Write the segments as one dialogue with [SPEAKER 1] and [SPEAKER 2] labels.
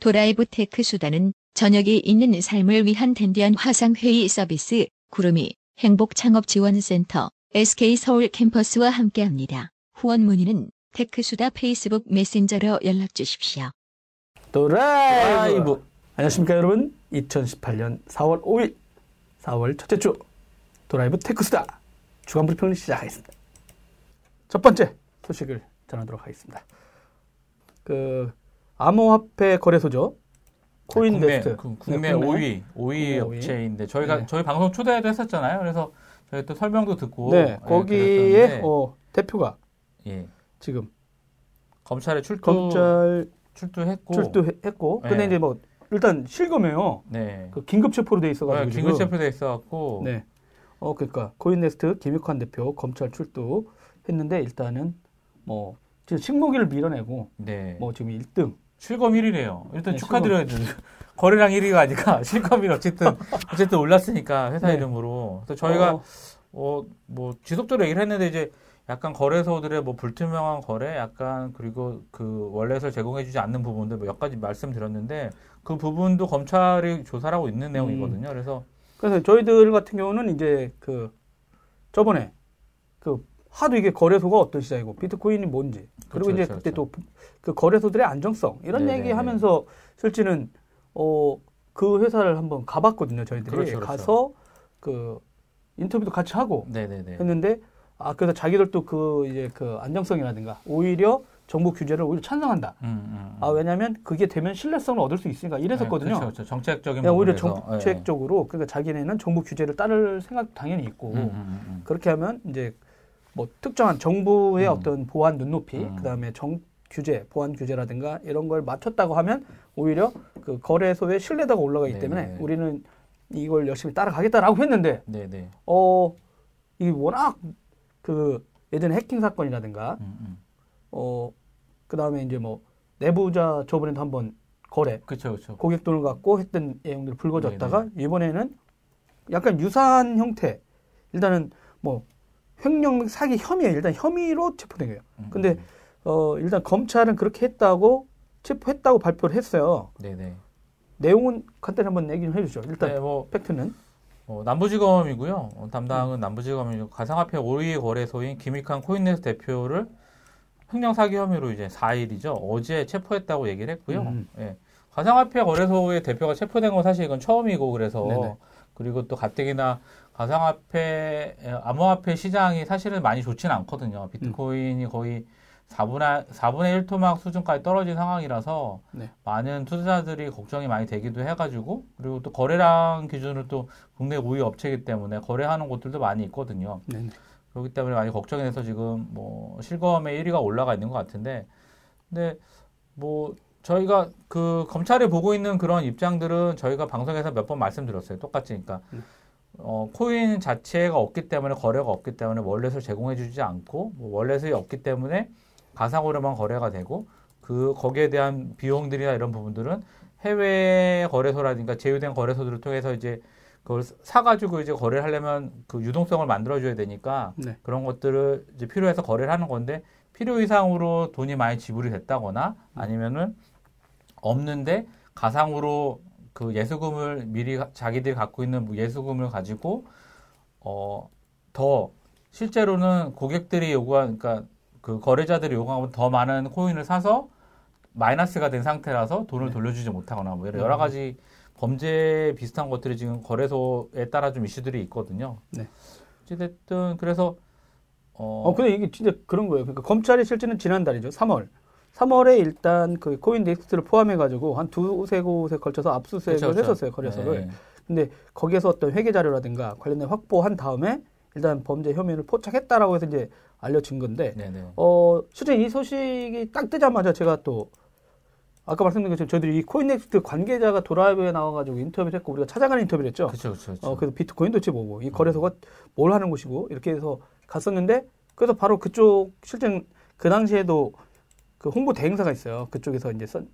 [SPEAKER 1] 도라이브 테크 수다는 저녁이 있는 삶을 위한 댄디한 화상회의 서비스 구루미 행복창업지원센터 SK서울 캠퍼스와 함께합니다. 후원 문의는 테크수다 페이스북 메신저로 연락 주십시오.
[SPEAKER 2] 도라이브. 안녕하십니까 여러분. 2018년 4월 5일 4월 첫째 주 도라이브 테크수다 주간 브리핑을 시작하겠습니다. 첫 번째 소식을 전하도록 하겠습니다. 그 암호화폐 거래소죠. 코인네스트.
[SPEAKER 3] 국내, 그 국내
[SPEAKER 2] 네,
[SPEAKER 3] 5위, 5위
[SPEAKER 2] 국내
[SPEAKER 3] 업체인데 저희가
[SPEAKER 2] 네.
[SPEAKER 3] 저희 방송 초대도 했었잖아요. 그래서 저희 또 설명도 듣고
[SPEAKER 2] 네,
[SPEAKER 3] 예,
[SPEAKER 2] 거기에 어, 대표가
[SPEAKER 3] 예.
[SPEAKER 2] 지금
[SPEAKER 3] 검찰에 출두
[SPEAKER 2] 검찰
[SPEAKER 3] 출두했고
[SPEAKER 2] 출두했고,
[SPEAKER 3] 네.
[SPEAKER 2] 근데 이제 뭐 일단 실검이에요.
[SPEAKER 3] 네.
[SPEAKER 2] 그 긴급 체포로 돼 있어가지고
[SPEAKER 3] 네. 긴급 체포 돼 있어갖고
[SPEAKER 2] 네. 어 그러니까 코인네스트 김익환 대표 검찰 출두 했는데 일단은 뭐 지금 식목일을 밀어내고
[SPEAKER 3] 네.
[SPEAKER 2] 뭐 지금 1등
[SPEAKER 3] 실검 1위래요. 일단
[SPEAKER 2] 네,
[SPEAKER 3] 축하드려야죠. 거래량 1위가 아니까 실검이 어쨌든 어쨌든 올랐으니까 회사
[SPEAKER 2] 네.
[SPEAKER 3] 이름으로. 그래서 저희가
[SPEAKER 2] 어,
[SPEAKER 3] 어, 뭐 지속적으로 얘기를 했는데 이제 약간 거래소들의 뭐 불투명한 거래, 약간 그리고 그 원래서 제공해주지 않는 부분들 뭐 몇 가지 말씀드렸는데 그 부분도 검찰이 조사를 하고 있는 내용이거든요. 그래서
[SPEAKER 2] 그래서 저희들 같은 경우는 이제 그 저번에 그 하도 이게 거래소가 어떤 시장이고 비트코인이 뭔지 그리고
[SPEAKER 3] 그렇죠,
[SPEAKER 2] 이제
[SPEAKER 3] 그렇죠,
[SPEAKER 2] 그때 또그 거래소들의 안정성 이런
[SPEAKER 3] 네네네.
[SPEAKER 2] 얘기 하면서 실제는 어 그 회사를 한번 가봤거든요 저희들이
[SPEAKER 3] 그렇죠, 그렇죠.
[SPEAKER 2] 가서 그 인터뷰도 같이 하고
[SPEAKER 3] 네네네.
[SPEAKER 2] 했는데 아 그래서 자기들도 그 이제 그 안정성이라든가 오히려 정부 규제를 오히려 찬성한다.
[SPEAKER 3] 음, 음, 음.
[SPEAKER 2] 아 왜냐하면 그게 되면 신뢰성을 얻을 수 있으니까 이랬었거든요.
[SPEAKER 3] 네, 그렇죠, 그렇죠. 정책적인
[SPEAKER 2] 그냥 오히려. 정책적으로 그러니까 자기네는 정부 규제를 따를 생각 당연히 있고.
[SPEAKER 3] 음, 음, 음,
[SPEAKER 2] 그렇게 하면 이제 뭐 특정한 정부의
[SPEAKER 3] 음.
[SPEAKER 2] 어떤 보안 눈높이
[SPEAKER 3] 음.
[SPEAKER 2] 그다음에 정 규제 보안 규제라든가 이런 걸 맞췄다고 하면 오히려 그 거래소의 신뢰도가 올라가기
[SPEAKER 3] 네,
[SPEAKER 2] 때문에
[SPEAKER 3] 네.
[SPEAKER 2] 우리는 이걸 열심히 따라가겠다라고 했는데
[SPEAKER 3] 음. 네네.
[SPEAKER 2] 어, 이 워낙 그 예전에 해킹 사건이라든가
[SPEAKER 3] 음, 음.
[SPEAKER 2] 어, 그 다음에 이제 뭐 내부자 저번에도 한번 거래
[SPEAKER 3] 그렇죠, 그렇죠.
[SPEAKER 2] 고객 돈을 갖고 했던 내용들이 불거졌다가 이번에는 약간 유사한 형태 일단은 뭐 횡령 사기 혐의 일단 혐의로 체포된 거예요.
[SPEAKER 3] 음,
[SPEAKER 2] 근데
[SPEAKER 3] 음.
[SPEAKER 2] 어, 일단 검찰은 그렇게 했다고 체포했다고 발표를 했어요.
[SPEAKER 3] 네네.
[SPEAKER 2] 내용은 간단히 한번 얘기 좀 해주죠. 일단
[SPEAKER 3] 네, 뭐
[SPEAKER 2] 팩트는
[SPEAKER 3] 어, 남부지검이고요. 어, 담당은 남부지검이고 가상화폐 5위 거래소인 김익환 코인네스 대표를 횡령 사기 혐의로 이제 4일이죠. 어제 체포했다고 얘기를 했고요.
[SPEAKER 2] 음.
[SPEAKER 3] 예. 가상화폐 거래소의 대표가 체포된 건 사실 이건 처음이고 그래서
[SPEAKER 2] 네네.
[SPEAKER 3] 그리고 또 가뜩이나 가상화폐 에, 암호화폐 시장이 사실은 많이 좋지는 않거든요. 비트코인이 거의 4분의 4분의 1 토막 수준까지 떨어진 상황이라서
[SPEAKER 2] 네.
[SPEAKER 3] 많은 투자자들이 걱정이 많이 되기도 해가지고 그리고 또 거래량 기준으로 또 국내 5위 업체이기 때문에 거래하는 곳들도 많이 있거든요.
[SPEAKER 2] 네.
[SPEAKER 3] 그렇기 때문에 많이 걱정이 돼서 지금 뭐 실검에 1위가 올라가 있는 것 같은데 근데 뭐 저희가 그 검찰이 보고 있는 그런 입장들은 저희가 방송에서 몇 번 말씀드렸어요. 똑같이 그러니까
[SPEAKER 2] 음.
[SPEAKER 3] 어, 코인 자체가 없기 때문에 거래가 없기 때문에 월렛을 제공해 주지 않고 뭐 월렛이 없기 때문에 가상으로만 거래가 되고 그 거기에 대한 비용들이나 이런 부분들은 해외 거래소라든가 제휴된 거래소들을 통해서 이제 그걸 사가지고 이제 거래를 하려면 그 유동성을 만들어줘야 되니까
[SPEAKER 2] 네.
[SPEAKER 3] 그런 것들을 이제 필요해서 거래를 하는 건데 필요 이상으로 돈이 많이 지불이 됐다거나 아니면은 없는데 가상으로 그 예수금을 미리 가- 자기들이 갖고 있는 뭐 예수금을 가지고 어 더 실제로는 고객들이 요구한 그러니까 그 거래자들이 요구하고 더 많은 코인을 사서 마이너스가 된 상태라서 돈을
[SPEAKER 2] 네.
[SPEAKER 3] 돌려주지 못하거나 뭐
[SPEAKER 2] 음.
[SPEAKER 3] 여러 가지 범죄 비슷한 것들이 지금 거래소에 따라 좀 이슈들이 있거든요.
[SPEAKER 2] 네.
[SPEAKER 3] 어쨌든 그래서 어,
[SPEAKER 2] 어, 근데 이게 진짜 그런 거예요. 그러니까 검찰이 실제는 지난달이죠. 3월. 3월에 일단 그 코인네스트를 포함해가지고 한 두세 곳에 걸쳐서 압수수색을
[SPEAKER 3] 그쵸, 그쵸.
[SPEAKER 2] 했었어요. 거래소를.
[SPEAKER 3] 네.
[SPEAKER 2] 근데 거기에서 어떤 회계 자료라든가 관련된 확보한 다음에 일단 범죄 혐의를 포착했다라고 해서 이제 알려진 건데,
[SPEAKER 3] 네 네.
[SPEAKER 2] 어, 실제 이 소식이 딱 뜨자마자 제가 또 아까 말씀드린 것처럼 저희들이 이 코인네스트 관계자가 도라이브에 나와가지고 인터뷰를 했고 우리가 찾아가는 인터뷰를 했죠.
[SPEAKER 3] 그렇죠, 그렇죠.
[SPEAKER 2] 어, 그래서 비트코인 도대체 뭐고, 이 거래소가 뭘 하는 곳이고, 이렇게 해서 갔었는데, 그래서 바로 그쪽, 실제 그 당시에도 그 홍보 대행사가 있어요. 그쪽에서 이제 선,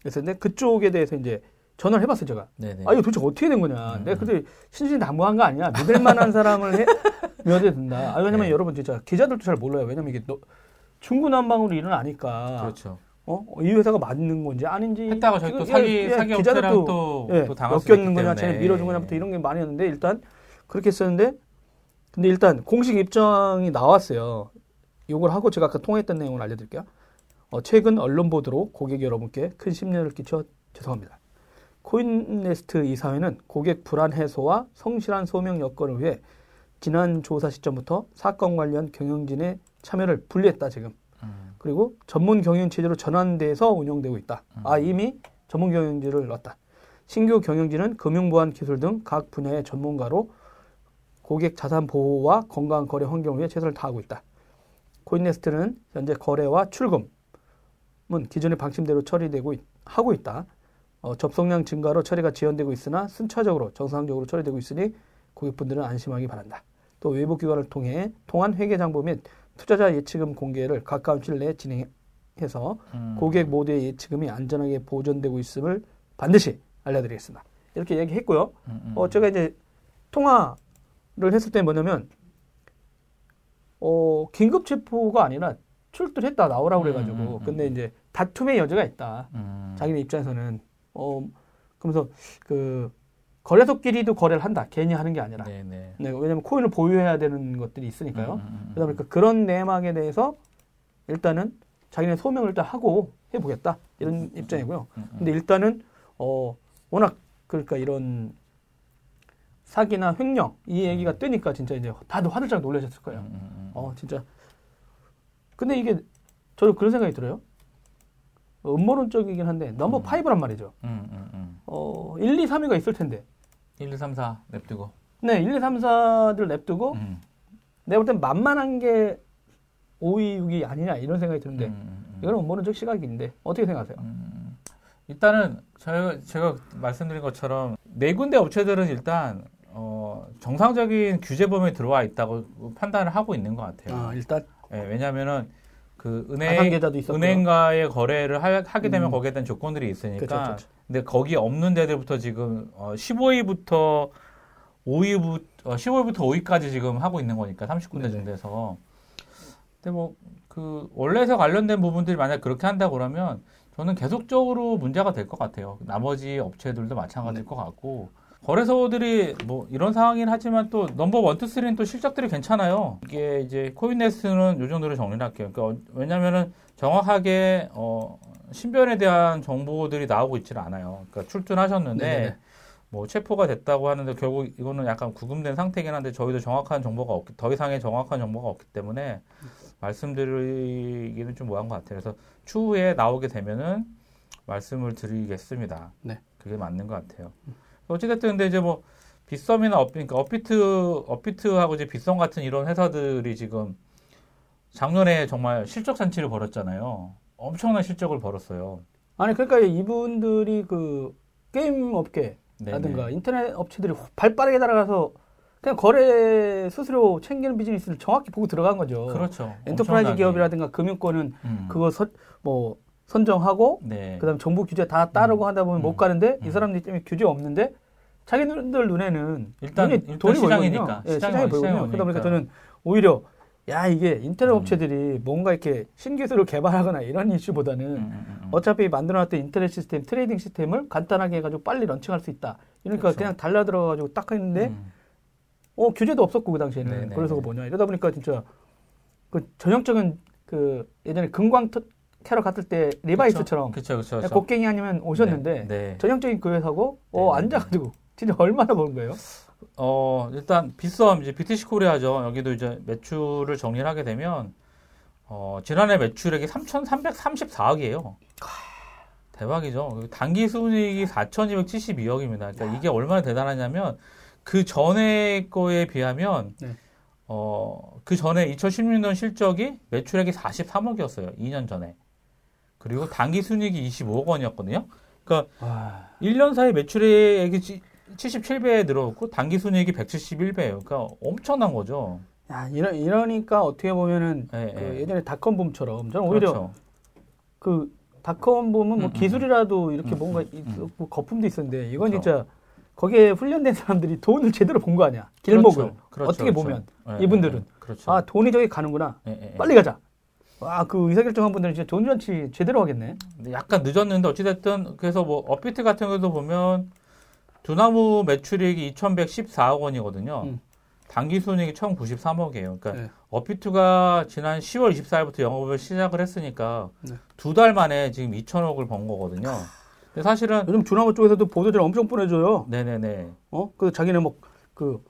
[SPEAKER 2] 그래서 근데 그쪽에 대해서 이제 전화를 해봤어요, 제가.
[SPEAKER 3] 네네.
[SPEAKER 2] 아, 이거 도대체 어떻게 된 거냐.
[SPEAKER 3] 음,
[SPEAKER 2] 내가 그때 신신당부한 거 아니야. 믿을 만한 사람을 해, 면해야 된다. 아, 왜냐면
[SPEAKER 3] 네.
[SPEAKER 2] 여러분 진짜 기자들도 잘 몰라요. 왜냐면 이게 너, 중구난방으로 일어나니까.
[SPEAKER 3] 그렇죠.
[SPEAKER 2] 어? 이 회사가 맞는 건지 아닌지
[SPEAKER 3] 했다가 저희 또 사기
[SPEAKER 2] 예, 예,
[SPEAKER 3] 사기
[SPEAKER 2] 기자들
[SPEAKER 3] 업체랑
[SPEAKER 2] 또
[SPEAKER 3] 또,
[SPEAKER 2] 예,
[SPEAKER 3] 또
[SPEAKER 2] 엮였는 거냐,
[SPEAKER 3] 때문에.
[SPEAKER 2] 밀어준 거냐부터 이런 게 많이 했는데 일단 그렇게 했었는데 근데 일단 공식 입장이 나왔어요. 요걸 하고 제가 아까 통화했던 내용을 알려드릴게요. 어, 최근 언론 보도로 고객 여러분께 큰 심려를 끼쳐 죄송합니다. 코인네스트 이사회는 고객 불안 해소와 성실한 소명 여건을 위해 지난 조사 시점부터 사건 관련 경영진의 참여를 분리했다 지금.
[SPEAKER 3] 음.
[SPEAKER 2] 그리고 전문 경영 체제로 전환돼서 운영되고 있다. 아 이미 전문 경영진을 넣었다. 신규 경영진은 금융 보안 기술 등 각 분야의 전문가로 고객 자산 보호와 건강한 거래 환경을 위해 최선을 다하고 있다. 코인네스트는 현재 거래와 출금은 기존의 방침대로 처리되고 있- 하고 있다. 어, 접속량 증가로 처리가 지연되고 있으나 순차적으로 정상적으로 처리되고 있으니 고객분들은 안심하기 바란다. 또 외부 기관을 통해 통한 회계 장부 및 투자자 예치금 공개를 가까운 시일 내에 진행해서
[SPEAKER 3] 음.
[SPEAKER 2] 고객 모두의 예치금이 안전하게 보존되고 있음을 반드시 알려드리겠습니다. 이렇게 얘기했고요.
[SPEAKER 3] 음, 음.
[SPEAKER 2] 어, 제가 이제 통화를 했을 때 뭐냐면, 어, 긴급 체포가 아니라 출두했다 나오라고 그래가지고,
[SPEAKER 3] 음, 음, 음,
[SPEAKER 2] 근데 이제 다툼의 여지가 있다.
[SPEAKER 3] 음.
[SPEAKER 2] 자기네 입장에서는, 어, 그러면서 그, 거래소끼리도 거래를 한다. 괜히 하는 게 아니라.
[SPEAKER 3] 네, 네.
[SPEAKER 2] 네, 왜냐면 코인을 보유해야 되는 것들이 있으니까요.
[SPEAKER 3] 음, 음, 음.
[SPEAKER 2] 그러다 보니까 그런 내막에 대해서 일단은 자기네 소명을 일단 하고 해보겠다. 이런 입장이고요.
[SPEAKER 3] 음, 음.
[SPEAKER 2] 근데 일단은 어 워낙 그러니까 이런 사기나 횡령 이 얘기가 뜨니까 진짜 이제 다들 화들짝 놀라셨을 거예요. 어 진짜. 근데 이게 저는 그런 생각이 들어요. 어, 음모론적이긴 한데 넘버
[SPEAKER 3] 음.
[SPEAKER 2] 5란 말이죠.
[SPEAKER 3] 음, 음, 음.
[SPEAKER 2] 어 1, 2, 3위가 있을 텐데.
[SPEAKER 3] 1, 2, 3, 4 냅두고.
[SPEAKER 2] 네, 1, 2, 3, 4들 냅두고
[SPEAKER 3] 음.
[SPEAKER 2] 내가 볼 땐 만만한 게 5위, 6위 아니냐 이런 생각이 드는데
[SPEAKER 3] 음, 음, 음.
[SPEAKER 2] 이거는 음모론적 시각인데 어떻게 생각하세요?
[SPEAKER 3] 음, 일단은 제가, 제가 말씀드린 것처럼 네 군데 업체들은 일단 어, 정상적인 규제 범위에 들어와 있다고 판단을 하고 있는 것 같아요.
[SPEAKER 2] 아 일단
[SPEAKER 3] 예, 왜냐하면은 그 은행. 은행과의 거래를 하, 게 되면
[SPEAKER 2] 음.
[SPEAKER 3] 거기에 대한 조건들이 있으니까.
[SPEAKER 2] 그쵸, 그쵸.
[SPEAKER 3] 근데 거기 없는 데들부터 지금 어, 15위부터 5위부터 어, 15위부터 5위까지 지금 하고 있는 거니까 30군데
[SPEAKER 2] 네네.
[SPEAKER 3] 정도에서. 근데 뭐 그 원래에서 관련된 부분들이 만약 그렇게 한다 그러면 저는 계속적으로 문제가 될 것 같아요. 나머지 업체들도 마찬가지일
[SPEAKER 2] 네.
[SPEAKER 3] 것 같고 거래소들이 뭐 이런 상황이긴 하지만 또 number one, two, three는 또 실적들이 괜찮아요. 이게 이제 코인네스트는 요 정도로 정리를 할게요. 그러니까 어, 왜냐면은 정확하게 어 신변에 대한 정보들이 나오고 있질 않아요. 그러니까 출두는 하셨는데
[SPEAKER 2] 네네네.
[SPEAKER 3] 뭐 체포가 됐다고 하는데 결국 이거는 약간 구금된 상태긴 한데 저희도 정확한 정보가 없기 더 이상의 정확한 정보가 없기 때문에 말씀드리기는 좀 뭐한 것 같아요. 그래서 추후에 나오게 되면은 말씀을 드리겠습니다.
[SPEAKER 2] 네.
[SPEAKER 3] 그게 맞는 것 같아요. 어찌됐든 근데 이제 뭐 빗썸이나 업, 그러니까 업비트, 업비트하고 이제 빗썸 같은 이런 회사들이 지금 작년에 정말 실적 잔치를 벌였잖아요. 엄청난 실적을 벌었어요.
[SPEAKER 2] 아니 그러니까 이분들이 그 게임 업계
[SPEAKER 3] 네,
[SPEAKER 2] 라든가
[SPEAKER 3] 네.
[SPEAKER 2] 인터넷 업체들이 발 빠르게 날아가서 그냥 거래 수수료 챙기는 비즈니스를 정확히 보고 들어간 거죠.
[SPEAKER 3] 그렇죠.
[SPEAKER 2] enterprise
[SPEAKER 3] 엄청나게.
[SPEAKER 2] 기업이라든가 금융권은
[SPEAKER 3] 음.
[SPEAKER 2] 그거 서, 뭐 선정하고
[SPEAKER 3] 네.
[SPEAKER 2] 그다음 에 정부 규제 다 따르고 하다 보면
[SPEAKER 3] 음.
[SPEAKER 2] 못 가는데 이
[SPEAKER 3] 음.
[SPEAKER 2] 사람들 때문에 규제 없는데 자기들 눈에는
[SPEAKER 3] 일단-
[SPEAKER 2] 돈이,
[SPEAKER 3] 일단
[SPEAKER 2] 돈이
[SPEAKER 3] 시장이니까.
[SPEAKER 2] 예,
[SPEAKER 3] 시장이
[SPEAKER 2] 보이거든요. 그러다 보니까. 저는 오히려 야 이게 인터넷
[SPEAKER 3] 음.
[SPEAKER 2] 업체들이 뭔가 이렇게 신기술을 개발하거나 이런 이슈보다는
[SPEAKER 3] 음, 음, 음.
[SPEAKER 2] 어차피 만들어놨던 인터넷 시스템, 트레이딩 시스템을 간단하게 해가지고 빨리 런칭할 수 있다. 이러니까
[SPEAKER 3] 그쵸.
[SPEAKER 2] 그냥 달라들어가지고 딱 했는데,
[SPEAKER 3] 음.
[SPEAKER 2] 어, 규제도 없었고, 그 당시에는.
[SPEAKER 3] 네네네.
[SPEAKER 2] 그래서 뭐냐. 이러다 보니까 진짜 그 전형적인 그 예전에 금광 터- 캐러 갔을 때 리바이스처럼
[SPEAKER 3] 그쵸, 그쵸, 그쵸.
[SPEAKER 2] 곡괭이 아니면 오셨는데,
[SPEAKER 3] 네, 네.
[SPEAKER 2] 전형적인 그 회사고, 어,
[SPEAKER 3] 네네네.
[SPEAKER 2] 앉아가지고 진짜 얼마나 버는 거예요?
[SPEAKER 3] 어, 일단 빗썸 이제 BTC 코리아죠. 여기도 이제 매출을 정리를 하게 되면 어, 지난해 매출액이 3,334억이에요. 대박이죠. 단기 순이익이 4,272억입니다. 그러니까 이게 얼마나 대단하냐면 그 전에 거에 비하면
[SPEAKER 2] 네.
[SPEAKER 3] 어, 그 전에 2016년 실적이 매출액이 43억이었어요. 2년 전에. 그리고 단기 순이익이 25억 원이었거든요. 그러니까
[SPEAKER 2] 와,
[SPEAKER 3] 1년 사이 매출액이 77배에 늘어났고 단기 순이익이 171배예요. 그러니까 엄청난 거죠.
[SPEAKER 2] 야, 이러, 이러니까 어떻게 보면은
[SPEAKER 3] 예,
[SPEAKER 2] 그
[SPEAKER 3] 예.
[SPEAKER 2] 예전에 닷컴 붐처럼 저는 오히려
[SPEAKER 3] 그렇죠.
[SPEAKER 2] 그 닷컴 붐은 뭐
[SPEAKER 3] 음, 음,
[SPEAKER 2] 기술이라도 이렇게
[SPEAKER 3] 음,
[SPEAKER 2] 뭔가
[SPEAKER 3] 음,
[SPEAKER 2] 있었고 거품도 있었는데 이건
[SPEAKER 3] 그렇죠.
[SPEAKER 2] 진짜 거기에 훈련된 사람들이 돈을 제대로 본 거 아니야 길목을
[SPEAKER 3] 그렇죠. 그렇죠.
[SPEAKER 2] 어떻게
[SPEAKER 3] 그렇죠.
[SPEAKER 2] 보면
[SPEAKER 3] 예,
[SPEAKER 2] 이분들은.
[SPEAKER 3] 예, 그렇죠.
[SPEAKER 2] 아 돈이 저기 가는구나. 빨리 가자 아, 그 의사결정한 분들은 진짜 돈 잔치 제대로 하겠네.
[SPEAKER 3] 약간 늦었는데 어찌됐든 그래서 뭐 업비트 같은 경우도 보면 두나무 매출액이 2,114억 원이거든요.
[SPEAKER 2] 음.
[SPEAKER 3] 단기 순이익이 1,093억이에요. 그러니까
[SPEAKER 2] 네.
[SPEAKER 3] 업비트가 지난 10월 24일부터 영업을 시작을 했으니까
[SPEAKER 2] 네.
[SPEAKER 3] 두달 만에 지금 2천억을 번 거거든요. 근데 사실은
[SPEAKER 2] 요즘 주나무 쪽에서도 보도자료 엄청 보내줘요.
[SPEAKER 3] 네네네.
[SPEAKER 2] 어? 그래서 자기네 뭐, 그,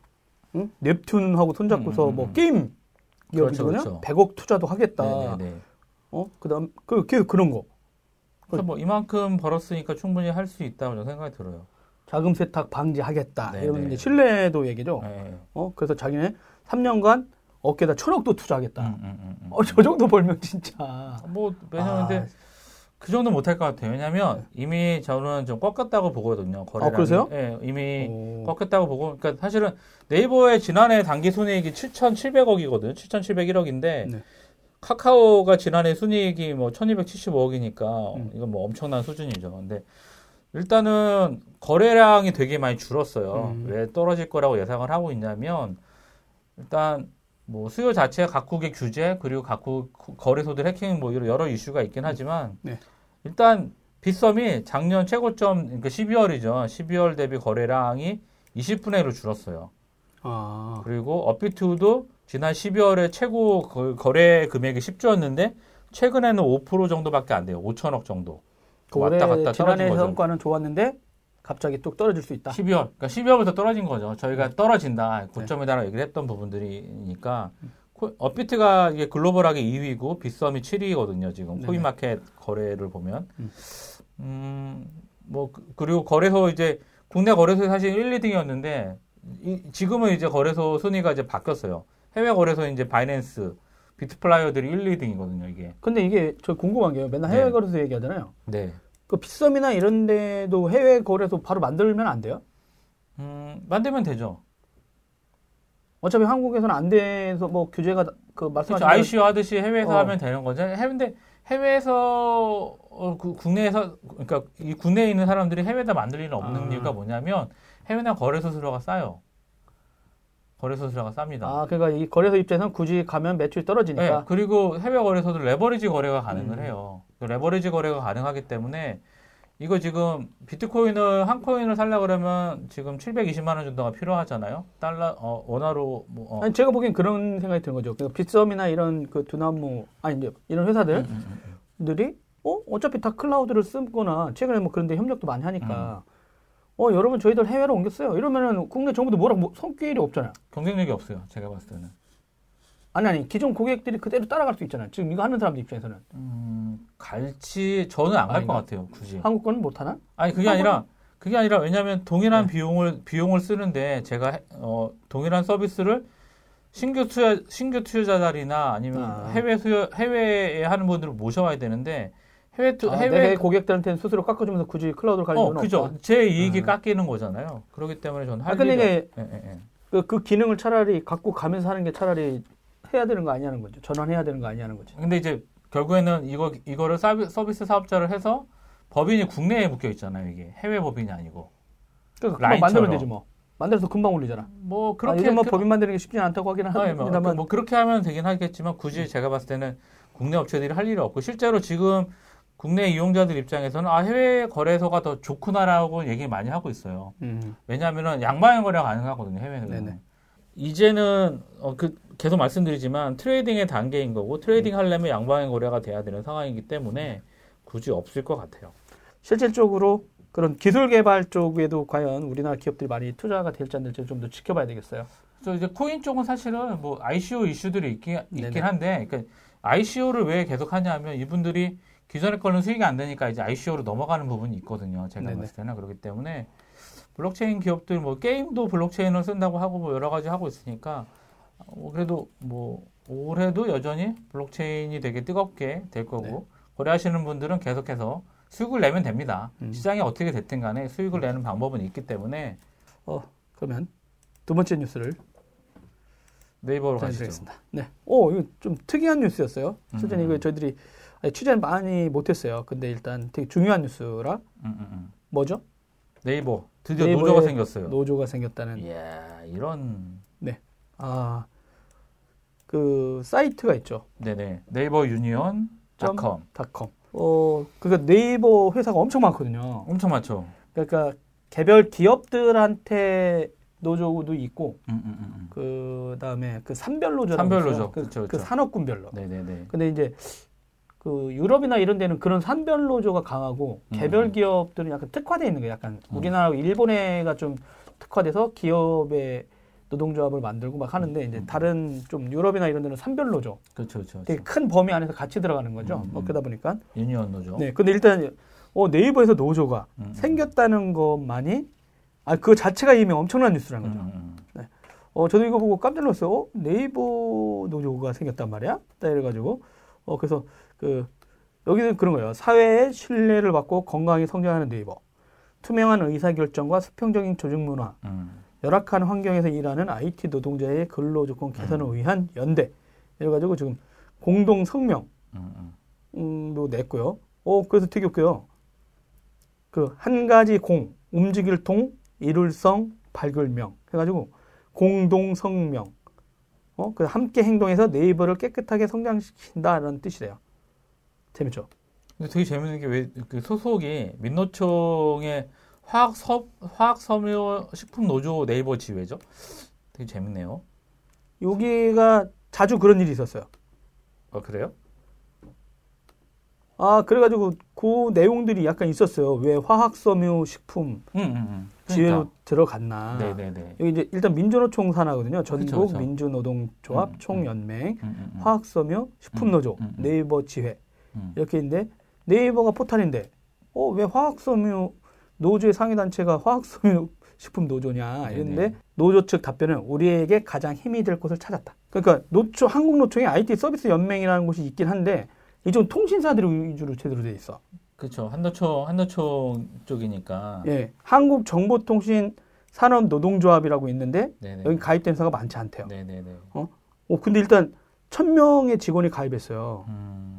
[SPEAKER 2] 응? 넵튠하고 손잡고서
[SPEAKER 3] 음, 음,
[SPEAKER 2] 뭐
[SPEAKER 3] 음.
[SPEAKER 2] 게임 기업이거든요.
[SPEAKER 3] 그렇죠.
[SPEAKER 2] 100억 투자도 하겠다.
[SPEAKER 3] 네네네.
[SPEAKER 2] 어? 그 다음, 그, 그, 그런 거.
[SPEAKER 3] 그래서 뭐 이만큼 벌었으니까 충분히 할 수 있다고 저는 생각이 들어요.
[SPEAKER 2] 자금 세탁 방지하겠다.
[SPEAKER 3] 네,
[SPEAKER 2] 이러면
[SPEAKER 3] 네.
[SPEAKER 2] 이제 신뢰도 얘기죠.
[SPEAKER 3] 네.
[SPEAKER 2] 어? 그래서 자기네 3년간 어깨에다 천억도 투자하겠다.
[SPEAKER 3] 음, 음, 음, 음.
[SPEAKER 2] 어, 저 정도 벌면 진짜.
[SPEAKER 3] 뭐 왜냐면
[SPEAKER 2] 아,
[SPEAKER 3] 근데 그 정도 못할 것 같아요. 왜냐면 이미 저는 좀 꺾였다고 보거든요. 거래량이.
[SPEAKER 2] 아, 그러세요?
[SPEAKER 3] 예, 이미
[SPEAKER 2] 오.
[SPEAKER 3] 꺾였다고 보고, 그러니까 사실은 네이버의 지난해 단기 순이익이 7,700억이거든요. 7,701억인데
[SPEAKER 2] 네.
[SPEAKER 3] 카카오가 지난해 순이익이 뭐 1,275억이니까
[SPEAKER 2] 음.
[SPEAKER 3] 이건 뭐 엄청난 수준이죠. 근데 일단은 거래량이 되게 많이 줄었어요.
[SPEAKER 2] 음.
[SPEAKER 3] 왜 떨어질 거라고 예상을 하고 있냐면 일단 뭐 수요 자체 각국의 규제 그리고 각국 거래소들 해킹 뭐 이런 여러 이슈가 있긴 하지만
[SPEAKER 2] 네.
[SPEAKER 3] 일단 빗썸이 작년 최고점 그러니까 12월이죠. 12월 대비 거래량이 20분의 1로 줄었어요.
[SPEAKER 2] 아.
[SPEAKER 3] 그리고 업비트도 지난 12월에 최고 거- 거래 금액이 10조였는데 최근에는 5% 정도밖에 안 돼요. 5천억 정도.
[SPEAKER 2] 그
[SPEAKER 3] 왔다 갔다 떨어진
[SPEAKER 2] 지난해
[SPEAKER 3] 거죠.
[SPEAKER 2] 성과는 좋았는데 갑자기 뚝 떨어질 수 있다.
[SPEAKER 3] 12월. 그러니까 12월부터 떨어진 거죠. 저희가
[SPEAKER 2] 네.
[SPEAKER 3] 떨어진다. 고점이다라고 얘기를 했던 부분들이니까 코- 업비트가 이게 글로벌하게 2위고 빗썸이 7위거든요. 지금
[SPEAKER 2] 네네.
[SPEAKER 3] 코인마켓 거래를 보면.
[SPEAKER 2] 음.
[SPEAKER 3] 음, 뭐 그- 그리고 거래소 이제 국내 거래소 사실 1, 2등이었는데 지금은 이제 거래소 순위가 이제 바뀌었어요. 해외 거래소 이제 바이낸스, 비트플라이어들이 1, 2등이거든요. 이게.
[SPEAKER 2] 근데 이게 저 궁금한 게요. 맨날 해외
[SPEAKER 3] 네.
[SPEAKER 2] 거래소 얘기하잖아요.
[SPEAKER 3] 네.
[SPEAKER 2] 그 빗썸이나 이런 데도 해외 거래소 바로 만들면 안 돼요?
[SPEAKER 3] 음, 만들면 되죠.
[SPEAKER 2] 어차피 한국에서는 안 돼서 뭐 규제가 그
[SPEAKER 3] 그렇죠.
[SPEAKER 2] 말씀하신
[SPEAKER 3] ICO 하듯이 해외에서
[SPEAKER 2] 어.
[SPEAKER 3] 하면 되는 거죠. 해운데 해외에서 어, 그 국내에서 그러니까 이 국내에 있는 사람들이 해외에다 만들 일은 없는
[SPEAKER 2] 아.
[SPEAKER 3] 이유가 뭐냐면 해외나 거래소 수수료가 싸요. 거래소 수수료가 쌉니다.
[SPEAKER 2] 아, 그러니까 이 거래소 입장에서는 굳이 가면 매출이
[SPEAKER 3] 네,
[SPEAKER 2] 떨어지니까.
[SPEAKER 3] 그리고 해외 거래소들 레버리지 거래가 가능을
[SPEAKER 2] 음.
[SPEAKER 3] 해요. 그 레버리지 거래가 가능하기 때문에 이거 지금 비트코인을 한 코인을 살려 그러면 지금 720만 원 정도가 필요하잖아요. 달러 어, 원화로 뭐 어.
[SPEAKER 2] 아니 제가 보기엔 그런 생각이 드는 거죠. 그러니까 빗썸이나 이런 그 두나무 아니 이제 이런 회사들이
[SPEAKER 3] 음, 음, 음.
[SPEAKER 2] 어 어차피 다 클라우드를 쓰거나 최근에 뭐 그런데 협력도 많이 하니까
[SPEAKER 3] 음.
[SPEAKER 2] 어 여러분 저희들 해외로 옮겼어요. 이러면은 국내 정부도 뭐라고 뭐 손길이 없잖아요.
[SPEAKER 3] 경쟁력이 없어요. 제가 봤을 때는.
[SPEAKER 2] 아니 아니 기존 고객들이 그대로 따라갈 수 있잖아요. 지금 이거 하는 사람들 입장에서는
[SPEAKER 3] 음, 갈지 저는 안 갈 것? 같아요. 굳이.
[SPEAKER 2] 한국 거는 못 하나?
[SPEAKER 3] 아니 그게 아니라 그게 아니라 왜냐하면 동일한
[SPEAKER 2] 네.
[SPEAKER 3] 비용을 비용을 쓰는데 제가 해- 어, 동일한 서비스를 신규 투자 신규 투자자들이나 아니면
[SPEAKER 2] 아.
[SPEAKER 3] 해외 수요 해외에 하는 분들을 모셔와야 되는데 해외 투
[SPEAKER 2] 아,
[SPEAKER 3] 해외
[SPEAKER 2] 고객들한테는 스스로 깎아주면서 굳이 클라우드로
[SPEAKER 3] 갈어
[SPEAKER 2] 이유는
[SPEAKER 3] 그죠
[SPEAKER 2] 없다.
[SPEAKER 3] 제 이익이
[SPEAKER 2] 아.
[SPEAKER 3] 깎이는 거잖아요. 그렇기 때문에 저는 할
[SPEAKER 2] 아, 근데 이게
[SPEAKER 3] 없- 예, 예, 예.
[SPEAKER 2] 그, 그 기능을 차라리 갖고 가면서 하는 게 차라리 해야 되는 거 아니냐는 거죠. 전환해야 되는 거 아니냐는 거지.
[SPEAKER 3] 근데 이제 결국에는 이거 이거를 서비, 서비스 사업자를 해서 법인이 국내에 묶여 있잖아요. 이게 해외 법인이 아니고
[SPEAKER 2] 그러니까
[SPEAKER 3] 라인처럼.
[SPEAKER 2] 만들면 되지 뭐. 만들어서 금방 올리잖아.
[SPEAKER 3] 뭐
[SPEAKER 2] 그렇게
[SPEAKER 3] 그렇게
[SPEAKER 2] 아, 뭐
[SPEAKER 3] 그-
[SPEAKER 2] 법인 만드는 게 쉽지 않다고 하기는
[SPEAKER 3] 아, 예, 뭐,
[SPEAKER 2] 합니다만
[SPEAKER 3] 뭐 그렇게 하면 되긴 하겠지만 굳이 제가 봤을 때는 국내 업체들이 할 일이 없고 실제로 지금 국내 이용자들 입장에서는 아 해외 거래소가 더 좋구나라고 얘기 많이 하고 있어요.
[SPEAKER 2] 음.
[SPEAKER 3] 왜냐하면은 양방향 거래가 가능하거든요 해외는.
[SPEAKER 2] 네네.
[SPEAKER 3] 이제는 어, 그 계속 말씀드리지만 트레이딩의 단계인 거고 트레이딩 하려면 양방향 거래가 돼야 되는 상황이기 때문에 굳이 없을 것 같아요.
[SPEAKER 2] 실질적으로 그런 기술 개발 쪽에도 과연 우리나라 기업들이 많이 투자가 될지 안 될지 좀 더 지켜봐야 되겠어요.
[SPEAKER 3] 그래서 이제 코인 쪽은 사실은 뭐 ICO 이슈들이 있긴, 있긴. 한데, 그러니까 ICO를 왜 계속 하냐면 이분들이 기존에 거는 수익이 안 되니까 이제 ICO로 넘어가는 부분이 있거든요. 제가
[SPEAKER 2] 네네.
[SPEAKER 3] 봤을 때는 그렇기 때문에 블록체인 기업들 뭐 게임도 블록체인을 쓴다고 하고 뭐 여러 가지 하고 있으니까 어, 그래도 뭐 올해도 여전히 블록체인이 되게 뜨겁게 될 거고
[SPEAKER 2] 네.
[SPEAKER 3] 거래하시는 분들은 계속해서 수익을 내면 됩니다.
[SPEAKER 2] 음.
[SPEAKER 3] 시장이 어떻게 됐든 간에 수익을 내는 방법은 있기 때문에
[SPEAKER 2] 어, 그러면 두 번째 뉴스를
[SPEAKER 3] 네이버로 가시죠.
[SPEAKER 2] 전해드리겠습니다. 네. 오, 이거 좀 특이한 뉴스였어요. 실제
[SPEAKER 3] 음.
[SPEAKER 2] 이거 저희들이 취재는 많이 못했어요. 근데 일단 되게 중요한 뉴스라
[SPEAKER 3] 음, 음, 음.
[SPEAKER 2] 뭐죠?
[SPEAKER 3] 네이버 드디어 노조가 생겼어요.
[SPEAKER 2] 노조가 생겼다는.
[SPEAKER 3] 이야 이런
[SPEAKER 2] 아, 그 사이트가 있죠.
[SPEAKER 3] 네네. 네이버 union
[SPEAKER 2] 점
[SPEAKER 3] 닷컴.
[SPEAKER 2] 닷컴. 어, 그러니까 네이버 회사가 엄청 많거든요.
[SPEAKER 3] 엄청 많죠.
[SPEAKER 2] 그러니까 개별 기업들한테 노조도 있고
[SPEAKER 3] 음, 음, 음, 음.
[SPEAKER 2] 그 다음에 그 산별 노조라고
[SPEAKER 3] 산별. 노조.
[SPEAKER 2] 그,
[SPEAKER 3] 그쵸,
[SPEAKER 2] 그
[SPEAKER 3] 그쵸.
[SPEAKER 2] 산업군별로.
[SPEAKER 3] 네네네.
[SPEAKER 2] 근데 이제 그 유럽이나 이런 데는 그런 산별 노조가 강하고
[SPEAKER 3] 음.
[SPEAKER 2] 개별 기업들은 약간 특화돼 있는 거예요. 약간
[SPEAKER 3] 음.
[SPEAKER 2] 우리나라하고 일본에가 좀 특화돼서 기업의 노동조합을 만들고 막 하는데 이제
[SPEAKER 3] 음.
[SPEAKER 2] 다른 좀 유럽이나 이런 데는 산별 노조
[SPEAKER 3] 그렇죠, 그렇죠.
[SPEAKER 2] 되게 큰 범위 안에서 같이 들어가는 거죠.
[SPEAKER 3] 음,
[SPEAKER 2] 뭐
[SPEAKER 3] 음.
[SPEAKER 2] 그러다 보니까
[SPEAKER 3] 유니언 노조.
[SPEAKER 2] 네. 근데 일단 어, 네이버에서 노조가
[SPEAKER 3] 음,
[SPEAKER 2] 생겼다는 것만이 아 그거 자체가 이미 엄청난 뉴스라는
[SPEAKER 3] 음,
[SPEAKER 2] 거죠.
[SPEAKER 3] 음, 음.
[SPEAKER 2] 어, 저도 이거 보고 깜짝 놀랐어요. 어, 네이버 노조가 생겼단 말이야? 딱 이래가지고. 어, 그래서 그, 여기는 그런 거예요. 사회의 신뢰를 받고 건강하게 성장하는 네이버. 투명한 의사결정과 수평적인 조직 문화.
[SPEAKER 3] 음.
[SPEAKER 2] 열악한 환경에서 일하는 IT 노동자의 근로조건 개선을 위한 연대. 이래가지고 지금 공동 성명,
[SPEAKER 3] 음, 음.
[SPEAKER 2] 냈고요. 어, 그래서 되게 웃겨요. 그, 한 가지 공, 움직일 통, 이룰성, 발글명. 해가지고, 공동 성명. 어, 그 함께 행동해서 네이버를 깨끗하게 성장시킨다라는 뜻이래요. 재밌죠?
[SPEAKER 3] 근데 되게 재밌는 게 왜 그 소속이 민노총의 화학 섭 화학 섬유 식품 노조 네이버 지회죠? 되게 재밌네요.
[SPEAKER 2] 여기가 자주 그런 일이 있었어요.
[SPEAKER 3] 어 그래요?
[SPEAKER 2] 아, 그래가지고 그 내용들이 약간 있었어요. 왜 화학 섬유 식품
[SPEAKER 3] 음, 음, 음.
[SPEAKER 2] 지회로
[SPEAKER 3] 그러니까.
[SPEAKER 2] 들어갔나.
[SPEAKER 3] 네네네.
[SPEAKER 2] 여기 이제 일단 민주노총 산하거든요. 전국. 민주노동조합
[SPEAKER 3] 음,
[SPEAKER 2] 총연맹,
[SPEAKER 3] 음, 음, 음.
[SPEAKER 2] 화학 섬유 식품 노조,
[SPEAKER 3] 음, 음, 음.
[SPEAKER 2] 네이버 지회.
[SPEAKER 3] 음.
[SPEAKER 2] 이렇게 있는데 네이버가 포탈인데 어 왜 화학섬유 노조의 상위 단체가 화학섬유 식품 노조냐 이랬는데. 노조 측 답변은 우리에게 가장 힘이 될 곳을 찾았다. 그러니까 노조 한국 노총에 IT 서비스 연맹이라는 곳이 있긴 한데 이쪽 통신사들이 위주로 제대로 돼 있어.
[SPEAKER 3] 그렇죠. 한노총 한노총 쪽이니까.
[SPEAKER 2] 예, 한국 정보통신 산업 노동조합이라고 있는데
[SPEAKER 3] 네네.
[SPEAKER 2] 여기 가입된 회사가 많지 않대요.
[SPEAKER 3] 네네네.
[SPEAKER 2] 어 근데 일단 천 명의 직원이 가입했어요.
[SPEAKER 3] 음,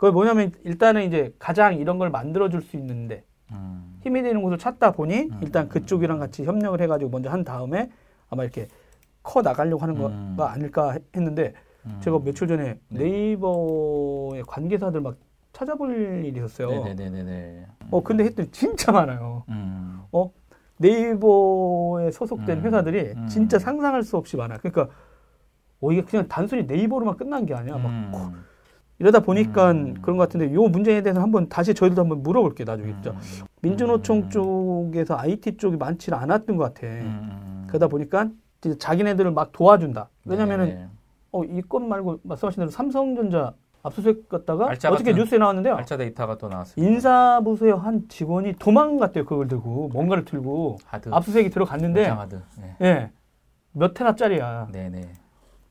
[SPEAKER 2] 그게 뭐냐면 일단은 이제 가장 이런 걸 만들어줄 수 있는데
[SPEAKER 3] 음.
[SPEAKER 2] 힘이 되는 곳을 찾다 보니
[SPEAKER 3] 음,
[SPEAKER 2] 일단
[SPEAKER 3] 음,
[SPEAKER 2] 그쪽이랑 같이 협력을 해가지고 먼저 한 다음에 아마 이렇게 커 나가려고 하는
[SPEAKER 3] 음.
[SPEAKER 2] 거가 아닐까 했는데
[SPEAKER 3] 음.
[SPEAKER 2] 제가 며칠 전에
[SPEAKER 3] 네.
[SPEAKER 2] 네이버의 관계사들 막 찾아볼 일이 있었어요.
[SPEAKER 3] 네네네네.
[SPEAKER 2] 어 근데 했더니 진짜 많아요.
[SPEAKER 3] 음.
[SPEAKER 2] 네이버에 소속된
[SPEAKER 3] 음,
[SPEAKER 2] 회사들이
[SPEAKER 3] 음.
[SPEAKER 2] 진짜 상상할 수 없이 많아요. 그러니까 어 이게 그냥 단순히 네이버로만 끝난 게 아니야. 막
[SPEAKER 3] 음.
[SPEAKER 2] 이러다 보니까
[SPEAKER 3] 음.
[SPEAKER 2] 그런 것 같은데 이 문제에 대해서 한번 다시 저희도 한번 물어볼게요. 나중에 진짜.
[SPEAKER 3] 음.
[SPEAKER 2] 민주노총
[SPEAKER 3] 음.
[SPEAKER 2] 쪽에서 IT 쪽이 많지는 않았던 것 같아.
[SPEAKER 3] 음.
[SPEAKER 2] 그러다 보니까 자기네들을 막 도와준다. 왜냐면은
[SPEAKER 3] 네네.
[SPEAKER 2] 어, 이건 말고 말씀하신 대로 삼성전자 압수수색 갔다가 어떻게 뉴스에 나왔는데요.
[SPEAKER 3] 알짜 데이터가 또 나왔습니다.
[SPEAKER 2] 인사부서의 한 직원이 도망갔대요. 그걸 들고 뭔가를 들고
[SPEAKER 3] 하드.
[SPEAKER 2] 압수수색이 들어갔는데.
[SPEAKER 3] 네.
[SPEAKER 2] 예. 몇 테라짜리야.
[SPEAKER 3] 네네.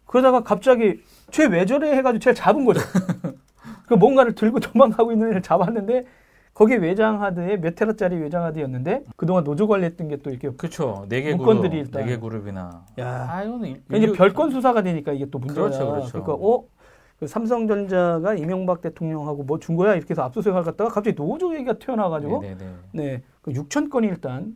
[SPEAKER 2] 그러다가 갑자기 쟤왜 저래 해가지고 쟤를 잡은 거죠. 그 뭔가를 들고 도망가고 있는 애를 잡았는데 거기 외장 하드에 몇 테라짜리 외장 하드였는데 그동안 노조 관리했던 게 또 이렇게
[SPEAKER 3] 그렇죠. 네개
[SPEAKER 2] 문건들이
[SPEAKER 3] 그룹,
[SPEAKER 2] 일단-
[SPEAKER 3] 네개 그룹이나.
[SPEAKER 2] 야
[SPEAKER 3] 아 이거는 일-
[SPEAKER 2] 이제 별건 수사가 되니까 이게 또 문제야.
[SPEAKER 3] 그렇죠, 그렇죠.
[SPEAKER 2] 러니까 어? 그 삼성전자가 이명박 대통령하고 뭐 준 거야 이렇게 해서 압수수색을 갔다가 갑자기 노조 얘기가 튀어나와가지고
[SPEAKER 3] 네네네.
[SPEAKER 2] 네, 그 6천 건이 일단.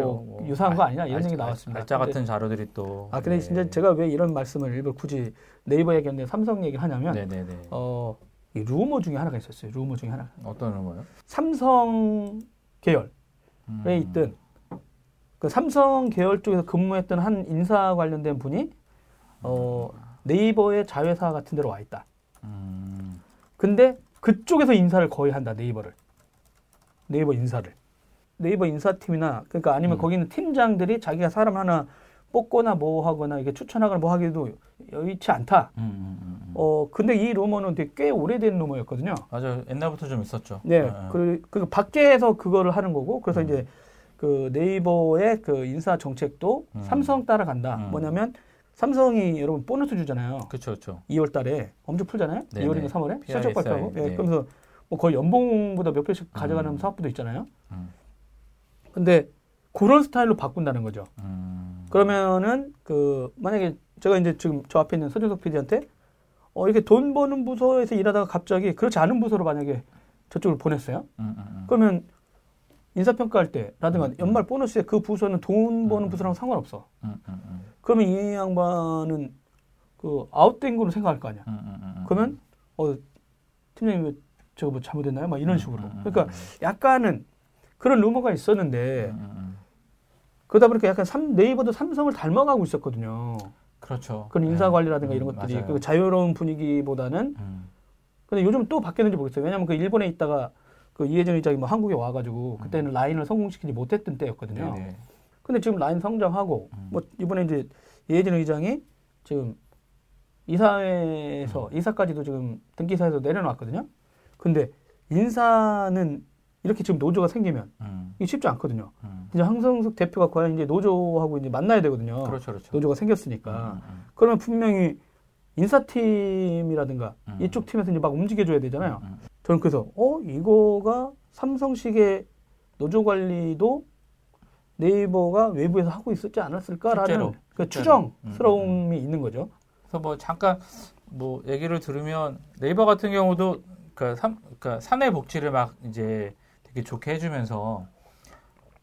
[SPEAKER 2] 뭐
[SPEAKER 3] 뭐
[SPEAKER 2] 유사한 거
[SPEAKER 3] 알-
[SPEAKER 2] 아니냐 이런
[SPEAKER 3] 알-
[SPEAKER 2] 얘기
[SPEAKER 3] 알-
[SPEAKER 2] 나왔습니다.
[SPEAKER 3] 알짜
[SPEAKER 2] 근데-
[SPEAKER 3] 같은 자료들이 또.
[SPEAKER 2] 아 근데
[SPEAKER 3] 네.
[SPEAKER 2] 진짜 제가 왜 이런 말씀을 일부러 굳이 네이버 얘기했는데 삼성 얘기를 하냐면
[SPEAKER 3] 네네네.
[SPEAKER 2] 어, 이 루머 중에 하나가 있었어요. 루머 중에 하나.
[SPEAKER 3] 어떤 거요?
[SPEAKER 2] 삼성 계열에
[SPEAKER 3] 음.
[SPEAKER 2] 있던 그 삼성 계열 쪽에서 근무했던 한 인사 관련된 분이 어, 네이버의 자회사 같은 데로 와 있다.
[SPEAKER 3] 음.
[SPEAKER 2] 근데 그쪽에서 인사를 거의 한다. 네이버를. 네이버 인사를. 네이버 인사팀이나 그러니까 아니면
[SPEAKER 3] 음.
[SPEAKER 2] 거기 있는 팀장들이 자기가 사람 하나 뽑거나 뭐 하거나 이게 추천하거나 뭐 하기도 여의치 않다.
[SPEAKER 3] 음, 음, 음, 음.
[SPEAKER 2] 어 근데 이 루머는 되게 꽤 오래된 루머였거든요.
[SPEAKER 3] 맞아요. 옛날부터 좀 있었죠.
[SPEAKER 2] 네,
[SPEAKER 3] 네.
[SPEAKER 2] 그, 그 밖에서 그거를 하는 거고, 그래서
[SPEAKER 3] 음.
[SPEAKER 2] 이제 그 네이버의 그 인사 정책도
[SPEAKER 3] 음.
[SPEAKER 2] 삼성 따라간다.
[SPEAKER 3] 음.
[SPEAKER 2] 뭐냐면 삼성이 여러분 보너스 주잖아요.
[SPEAKER 3] 그렇죠, 그렇죠.
[SPEAKER 2] 2월 달에 엄청 풀잖아요.
[SPEAKER 3] 네네.
[SPEAKER 2] 2월이나 3월에 실적 발표하고. 예,
[SPEAKER 3] 네.
[SPEAKER 2] 그러면서 뭐 거의 연봉보다 몇 배씩 가져가는
[SPEAKER 3] 음.
[SPEAKER 2] 사업부도 있잖아요.
[SPEAKER 3] 음.
[SPEAKER 2] 근데 그런 스타일로 바꾼다는 거죠.
[SPEAKER 3] 음.
[SPEAKER 2] 그러면은 그 만약에 제가 이제 지금 저 앞에 있는 서준석 PD한테 어 이렇게 돈 버는 부서에서 일하다가 갑자기 그렇지 않은 부서로 만약에 저쪽을 보냈어요.
[SPEAKER 3] 음, 음, 음.
[SPEAKER 2] 그러면 인사평가할 때라든가
[SPEAKER 3] 음,
[SPEAKER 2] 연말 보너스에 그 부서는 돈 버는
[SPEAKER 3] 음.
[SPEAKER 2] 부서랑 상관없어. 그러면 이 양반은 그 아웃된 거로 생각할 거 아니야. 그러면 어 팀장님 왜 저거 뭐 잘못했나요? 막 이런 식으로. 그러니까 약간은 그런 루머가 있었는데
[SPEAKER 3] 음, 음, 음.
[SPEAKER 2] 그러다 보니까 약간 삼, 네이버도 삼성을 닮아가고 있었거든요.
[SPEAKER 3] 그렇죠.
[SPEAKER 2] 그런 인사 관리라든가
[SPEAKER 3] 음,
[SPEAKER 2] 이런 것들이
[SPEAKER 3] 맞아요.
[SPEAKER 2] 그 자유로운 분위기보다는
[SPEAKER 3] 음,
[SPEAKER 2] 근데 요즘 또 바뀌었는지 모르겠어요. 왜냐면 그 일본에 있다가 그 이혜정 의장이 뭐 한국에 와가지고 그때는 라인을 성공시키지 못했던 때였거든요.
[SPEAKER 3] 음. 네네.
[SPEAKER 2] 근데 지금 라인 성장하고
[SPEAKER 3] 음.
[SPEAKER 2] 뭐 이번에 이제 이혜진 의장이 지금 이사회에서
[SPEAKER 3] 음.
[SPEAKER 2] 이사까지도 지금 등기사에서 내려놨거든요. 근데 인사는 이렇게 지금 노조가 생기면
[SPEAKER 3] 음,
[SPEAKER 2] 이게 쉽지 않거든요.
[SPEAKER 3] 음.
[SPEAKER 2] 이제 황성숙 대표가 과연 이제 노조하고 이제 만나야 되거든요.
[SPEAKER 3] 그렇죠, 그렇죠.
[SPEAKER 2] 노조가 생겼으니까.
[SPEAKER 3] 음, 음,
[SPEAKER 2] 그러면 분명히 인사팀이라든가
[SPEAKER 3] 음.
[SPEAKER 2] 이쪽 팀에서 이제 막 움직여줘야 되잖아요.
[SPEAKER 3] 음,
[SPEAKER 2] 저는 그래서 어 이거가 삼성식의 노조 관리도 네이버가 외부에서 하고 있었지 않았을까라는
[SPEAKER 3] 실제로.
[SPEAKER 2] 그
[SPEAKER 3] 실제로.
[SPEAKER 2] 추정스러움이 있는 거죠.
[SPEAKER 3] 그래서 뭐 잠깐 뭐 얘기를 들으면 네이버 같은 경우도 그러니까, 삼, 그러니까 사내 복지를 막 이제 되게 좋게 해주면서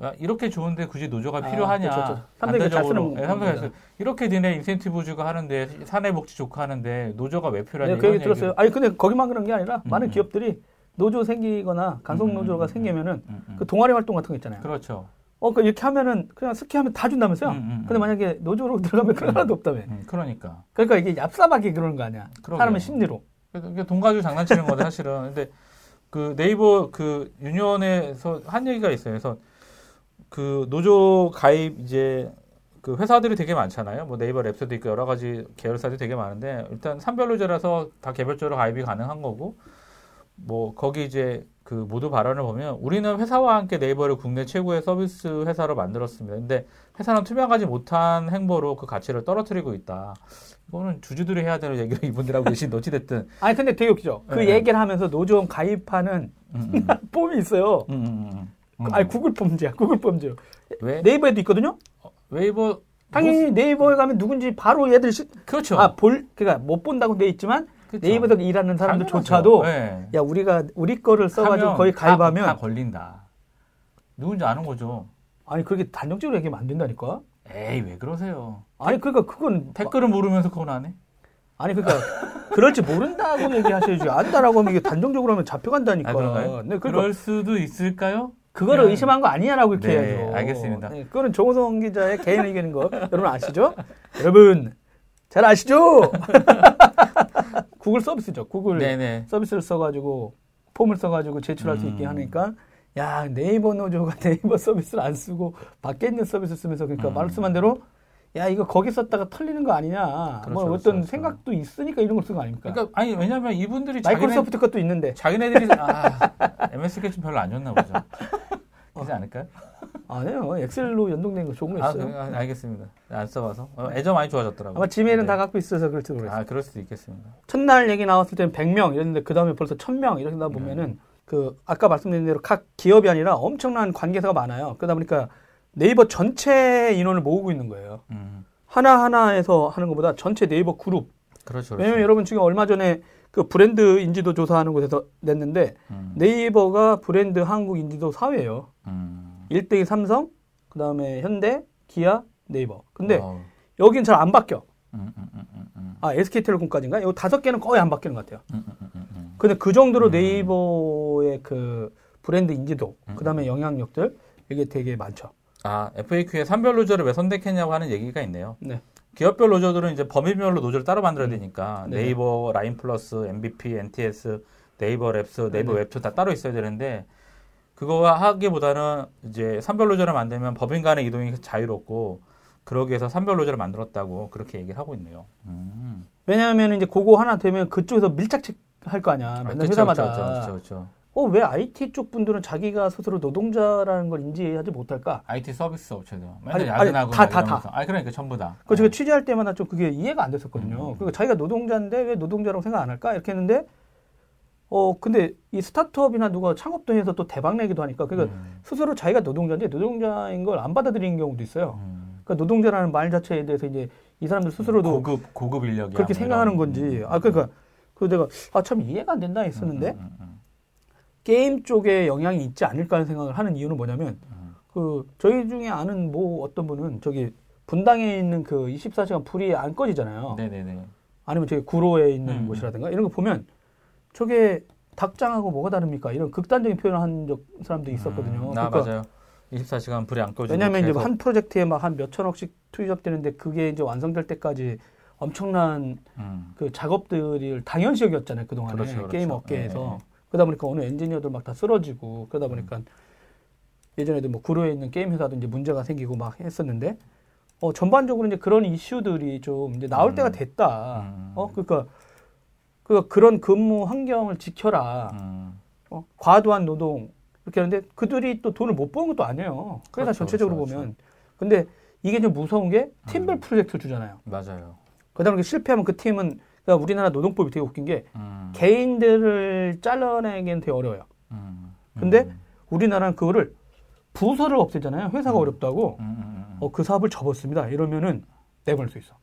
[SPEAKER 3] 야, 이렇게 좋은데 굳이 노조가
[SPEAKER 2] 아,
[SPEAKER 3] 필요하냐?
[SPEAKER 2] 그렇죠, 그렇죠. 잘 쓰는
[SPEAKER 3] 예. 쓰는- 이렇게 니네 인센티브 주고 하는데 사내 복지 좋고 하는데 노조가 왜 필요하냐?
[SPEAKER 2] 네, 그 얘기 들었어요. 아니 근데 거기만 그런 게 아니라
[SPEAKER 3] 음,
[SPEAKER 2] 많은
[SPEAKER 3] 음.
[SPEAKER 2] 기업들이 노조 생기거나 간속
[SPEAKER 3] 음,
[SPEAKER 2] 노조가
[SPEAKER 3] 음, 음,
[SPEAKER 2] 생기면은
[SPEAKER 3] 음, 음.
[SPEAKER 2] 그 동아리 활동 같은 거 있잖아요.
[SPEAKER 3] 그렇죠.
[SPEAKER 2] 어, 그 이렇게 하면은 그냥 스키하면 다 준다면서요?
[SPEAKER 3] 음, 음,
[SPEAKER 2] 근데
[SPEAKER 3] 음.
[SPEAKER 2] 만약에 노조로 들어가면 그런 하나도 없다며.
[SPEAKER 3] 음, 그러니까.
[SPEAKER 2] 그러니까 이게 얍삽하게 그러는 거 아니야.
[SPEAKER 3] 그러게요.
[SPEAKER 2] 사람의 심리로.
[SPEAKER 3] 이게 돈 가지고 장난치는 건데 사실은 근데 그 네이버 그 유니온에서 한 얘기가 있어요. 그래서 그 노조 가입 이제 그 회사들이 되게 많잖아요. 뭐 네이버 랩스도 있고 여러 가지 계열사들이 되게 많은데 일단 산별로제라서 다 개별적으로 가입이 가능한 거고 뭐 거기 이제 그 모두 발언을 보면 우리는 회사와 함께 네이버를 국내 최고의 서비스 회사로 만들었습니다. 근데 회사는 투명하지 못한 행보로 그 가치를 떨어뜨리고 있다. 이거는 주주들이 해야 되는 얘기를 이분들 하고 계신 어찌됐든
[SPEAKER 2] 아니 근데 되게 웃기죠. 그
[SPEAKER 3] 네.
[SPEAKER 2] 얘기를 하면서 노조원 가입하는
[SPEAKER 3] 음, 음.
[SPEAKER 2] 폼이 있어요.
[SPEAKER 3] 음, 음, 음. 음.
[SPEAKER 2] 아니 구글 Forms야. 구글 Forms.
[SPEAKER 3] 왜
[SPEAKER 2] 네이버에도 있거든요.
[SPEAKER 3] 네이버
[SPEAKER 2] 당연히 네이버에 가면 누군지 바로 얘들 시,
[SPEAKER 3] 뭐, 그렇죠.
[SPEAKER 2] 아, 볼, 그니까 못 본다고 돼 있지만
[SPEAKER 3] 그렇죠.
[SPEAKER 2] 네이버에서 일하는 사람들조차도.
[SPEAKER 3] 네.
[SPEAKER 2] 야, 우리가 우리 거를 써가지고 거의
[SPEAKER 3] 다-
[SPEAKER 2] 가입하면
[SPEAKER 3] 다, 걸린다. 누군지 아는 거죠.
[SPEAKER 2] 아니, 그렇게 단정적으로 얘기하면 안 된다니까.
[SPEAKER 3] 에이 왜 그러세요?
[SPEAKER 2] 아니, 그러니까 그건
[SPEAKER 3] 댓글은 모르면서 그건 안 해?
[SPEAKER 2] 아니, 그러니까 그럴지 모른다고 얘기하셔야지. 안다라고 하면 이게 단정적으로 하면 잡혀간다니까.
[SPEAKER 3] 아, 그런가요?
[SPEAKER 2] 네, 그러니까
[SPEAKER 3] 그럴 수도 있을까요?
[SPEAKER 2] 그거를
[SPEAKER 3] 그냥-
[SPEAKER 2] 의심한 거 아니냐라고 이렇게
[SPEAKER 3] 네,
[SPEAKER 2] 해야죠.
[SPEAKER 3] 알겠습니다.
[SPEAKER 2] 네, 그거는 정호성 기자의 개인 의견인 거 여러분 아시죠? 여러분 잘 아시죠? 구글 서비스죠. 구글
[SPEAKER 3] 네네.
[SPEAKER 2] 서비스를 써가지고 폼을 써가지고 제출할 수 있게
[SPEAKER 3] 음.
[SPEAKER 2] 하니까 야 네이버 노조가 네이버 서비스를 안 쓰고 밖에 있는 서비스 쓰면서 그러니까
[SPEAKER 3] 음.
[SPEAKER 2] 말씀한 대로 야 이거 거기 썼다가 털리는 거 아니냐
[SPEAKER 3] 그렇죠,
[SPEAKER 2] 뭐
[SPEAKER 3] 그렇죠,
[SPEAKER 2] 어떤
[SPEAKER 3] 그렇죠.
[SPEAKER 2] 생각도 있으니까 이런 걸 쓴 거 아닙니까?
[SPEAKER 3] 그러니까 아니 왜냐면 이분들이 자기네
[SPEAKER 2] 마이크로소프트 것도 있는데
[SPEAKER 3] 자기네들이 아 MS 스케치 별로 안 좋나 보죠. 그렇지 않을까요?
[SPEAKER 2] 아니에요 엑셀로 연동된 거 좋은 거
[SPEAKER 3] 아,
[SPEAKER 2] 있어요.
[SPEAKER 3] 그, 아, 알겠습니다. 안 써봐서 어, 애저 많이 좋아졌더라고요.
[SPEAKER 2] 아마 지메일은
[SPEAKER 3] 네.
[SPEAKER 2] 다 갖고 있어서 그럴지 모르겠어요.
[SPEAKER 3] 아 그럴 수도 있겠습니다.
[SPEAKER 2] 첫날 얘기 나왔을 때는 100명 이랬는데 그 다음에 벌써 1000명 이러다 보면은
[SPEAKER 3] 네.
[SPEAKER 2] 그 아까 말씀드린 대로 각 기업이 아니라 엄청난 관계사가 많아요. 그러다 보니까 네이버 전체 인원을 모으고 있는 거예요.
[SPEAKER 3] 음,
[SPEAKER 2] 하나 하나에서 하는 것보다 전체 네이버 그룹.
[SPEAKER 3] 그렇죠. 그렇죠.
[SPEAKER 2] 왜냐면 여러분 지금 얼마 전에 그 브랜드 인지도 조사하는 곳에서 냈는데
[SPEAKER 3] 음,
[SPEAKER 2] 네이버가 브랜드 한국 인지도 4위예요.
[SPEAKER 3] 음.
[SPEAKER 2] 1등이 삼성, 그 다음에 현대, 기아, 네이버. 근데
[SPEAKER 3] 어우,
[SPEAKER 2] 여긴 잘 안 바뀌어.
[SPEAKER 3] 음, 음, 음,
[SPEAKER 2] 아, SK텔레콤까지인가? 요 다섯 개는 거의 안 바뀌는 것 같아요. 근데 그 정도로
[SPEAKER 3] 음.
[SPEAKER 2] 네이버의 그 브랜드 인지도,
[SPEAKER 3] 음.
[SPEAKER 2] 그 다음에 영향력들, 이게 되게 많죠.
[SPEAKER 3] 아, FAQ에 산별 노조를 왜 선택했냐고 하는 얘기가 있네요.
[SPEAKER 2] 네.
[SPEAKER 3] 기업별 노조들은 이제 범위별로 노조를 따로 만들어야 되니까
[SPEAKER 2] 네.
[SPEAKER 3] 네이버, 라인 플러스, NBP, NTS, 네이버 랩스, 네이버
[SPEAKER 2] 네.
[SPEAKER 3] 웹툰 다 따로 있어야 되는데 그거와 하기보다는 이제 산별 노조를 만들면 법인 간의 이동이 자유롭고 그러기 위해서 산별 노조를 만들었다고 그렇게 얘기를 하고 있네요. 음.
[SPEAKER 2] 왜냐하면 이제 그거 하나 되면 그쪽에서 밀착 할거 아니야. 맨날
[SPEAKER 3] 그쵸,
[SPEAKER 2] 회사마다.
[SPEAKER 3] 그쵸, 그쵸, 그쵸.
[SPEAKER 2] 어, 왜 IT 쪽 분들은 자기가 스스로 노동자라는 걸 인지하지 못할까?
[SPEAKER 3] IT 서비스 업체들 맨날
[SPEAKER 2] 아니,
[SPEAKER 3] 야근하고
[SPEAKER 2] 다,
[SPEAKER 3] 막
[SPEAKER 2] 다,
[SPEAKER 3] 이러면서. 아니 그러니까 전부 다.
[SPEAKER 2] 그 제가
[SPEAKER 3] 네.
[SPEAKER 2] 취재할 때마다 좀 그게 이해가 안 됐었거든요.
[SPEAKER 3] 음.
[SPEAKER 2] 그러니까 자기가 노동자인데 왜 노동자라고 생각 안 할까? 이렇게 했는데, 어, 근데 이 스타트업이나 누가 창업도 해서 또 대박 내기도 하니까, 그러니까
[SPEAKER 3] 음,
[SPEAKER 2] 스스로 자기가 노동자인데 노동자인 걸 안 받아들이는 경우도 있어요.
[SPEAKER 3] 음.
[SPEAKER 2] 그러니까 노동자라는 말 자체에 대해서 이제 이 사람들 스스로도
[SPEAKER 3] 고급 고급 인력이
[SPEAKER 2] 그렇게 생각하는 건지, 아, 그러니까, 그 내가, 아, 참 이해가 안 된다 했었는데,
[SPEAKER 3] 음, 음,
[SPEAKER 2] 게임 쪽에 영향이 있지 않을까 하는 생각을 하는 이유는 뭐냐면,
[SPEAKER 3] 음.
[SPEAKER 2] 그, 저희 중에 아는 뭐 어떤 분은 저기 분당에 있는 그 24시간 불이 안 꺼지잖아요.
[SPEAKER 3] 네네네.
[SPEAKER 2] 아니면 저기 구로에 있는
[SPEAKER 3] 음.
[SPEAKER 2] 곳이라든가 이런 거 보면 저게 닭장하고 뭐가 다릅니까? 이런 극단적인 표현을 한 적, 사람도 있었거든요.
[SPEAKER 3] 음, 아,
[SPEAKER 2] 그러니까
[SPEAKER 3] 맞아요. 24시간 불이 안 꺼지고
[SPEAKER 2] 왜냐하면 이제
[SPEAKER 3] 계속
[SPEAKER 2] 한 프로젝트에 막 한 몇천 억씩 투입되는데 그게 이제 완성될 때까지 엄청난
[SPEAKER 3] 음.
[SPEAKER 2] 그 작업들이 당연시역이었잖아요 그 동안에
[SPEAKER 3] 그렇죠, 그렇죠.
[SPEAKER 2] 게임 업계에서
[SPEAKER 3] 예, 예.
[SPEAKER 2] 그러다 보니까 어느 엔지니어들 막 다 쓰러지고 그러다 보니까 예전에도 뭐 구로에 있는 게임 회사도 이제 문제가 생기고 막 했었는데 어 전반적으로 이제 그런 이슈들이 좀 이제 나올
[SPEAKER 3] 음.
[SPEAKER 2] 때가 됐다
[SPEAKER 3] 음.
[SPEAKER 2] 어 그러니까 그 그런 근무 환경을 지켜라
[SPEAKER 3] 음.
[SPEAKER 2] 어, 과도한 노동 이렇게 하는데 그들이 또 돈을 못 버는 것도 아니에요 회사
[SPEAKER 3] 그렇죠,
[SPEAKER 2] 전체적으로
[SPEAKER 3] 그렇죠,
[SPEAKER 2] 보면 근데 이게 좀 무서운 게 팀별
[SPEAKER 3] 음.
[SPEAKER 2] 프로젝트를 주잖아요
[SPEAKER 3] 맞아요.
[SPEAKER 2] 그다음에 실패하면 그 팀은 그러니까 우리나라 노동법이 되게 웃긴 게
[SPEAKER 3] 음.
[SPEAKER 2] 개인들을 잘라내기는 되게 어려워요.
[SPEAKER 3] 음.
[SPEAKER 2] 근데
[SPEAKER 3] 음.
[SPEAKER 2] 우리나라는 그거를 부서를 없애잖아요. 회사가
[SPEAKER 3] 음.
[SPEAKER 2] 어렵다고
[SPEAKER 3] 음.
[SPEAKER 2] 어, 그 사업을 접었습니다. 이러면은 내보낼 수 있어.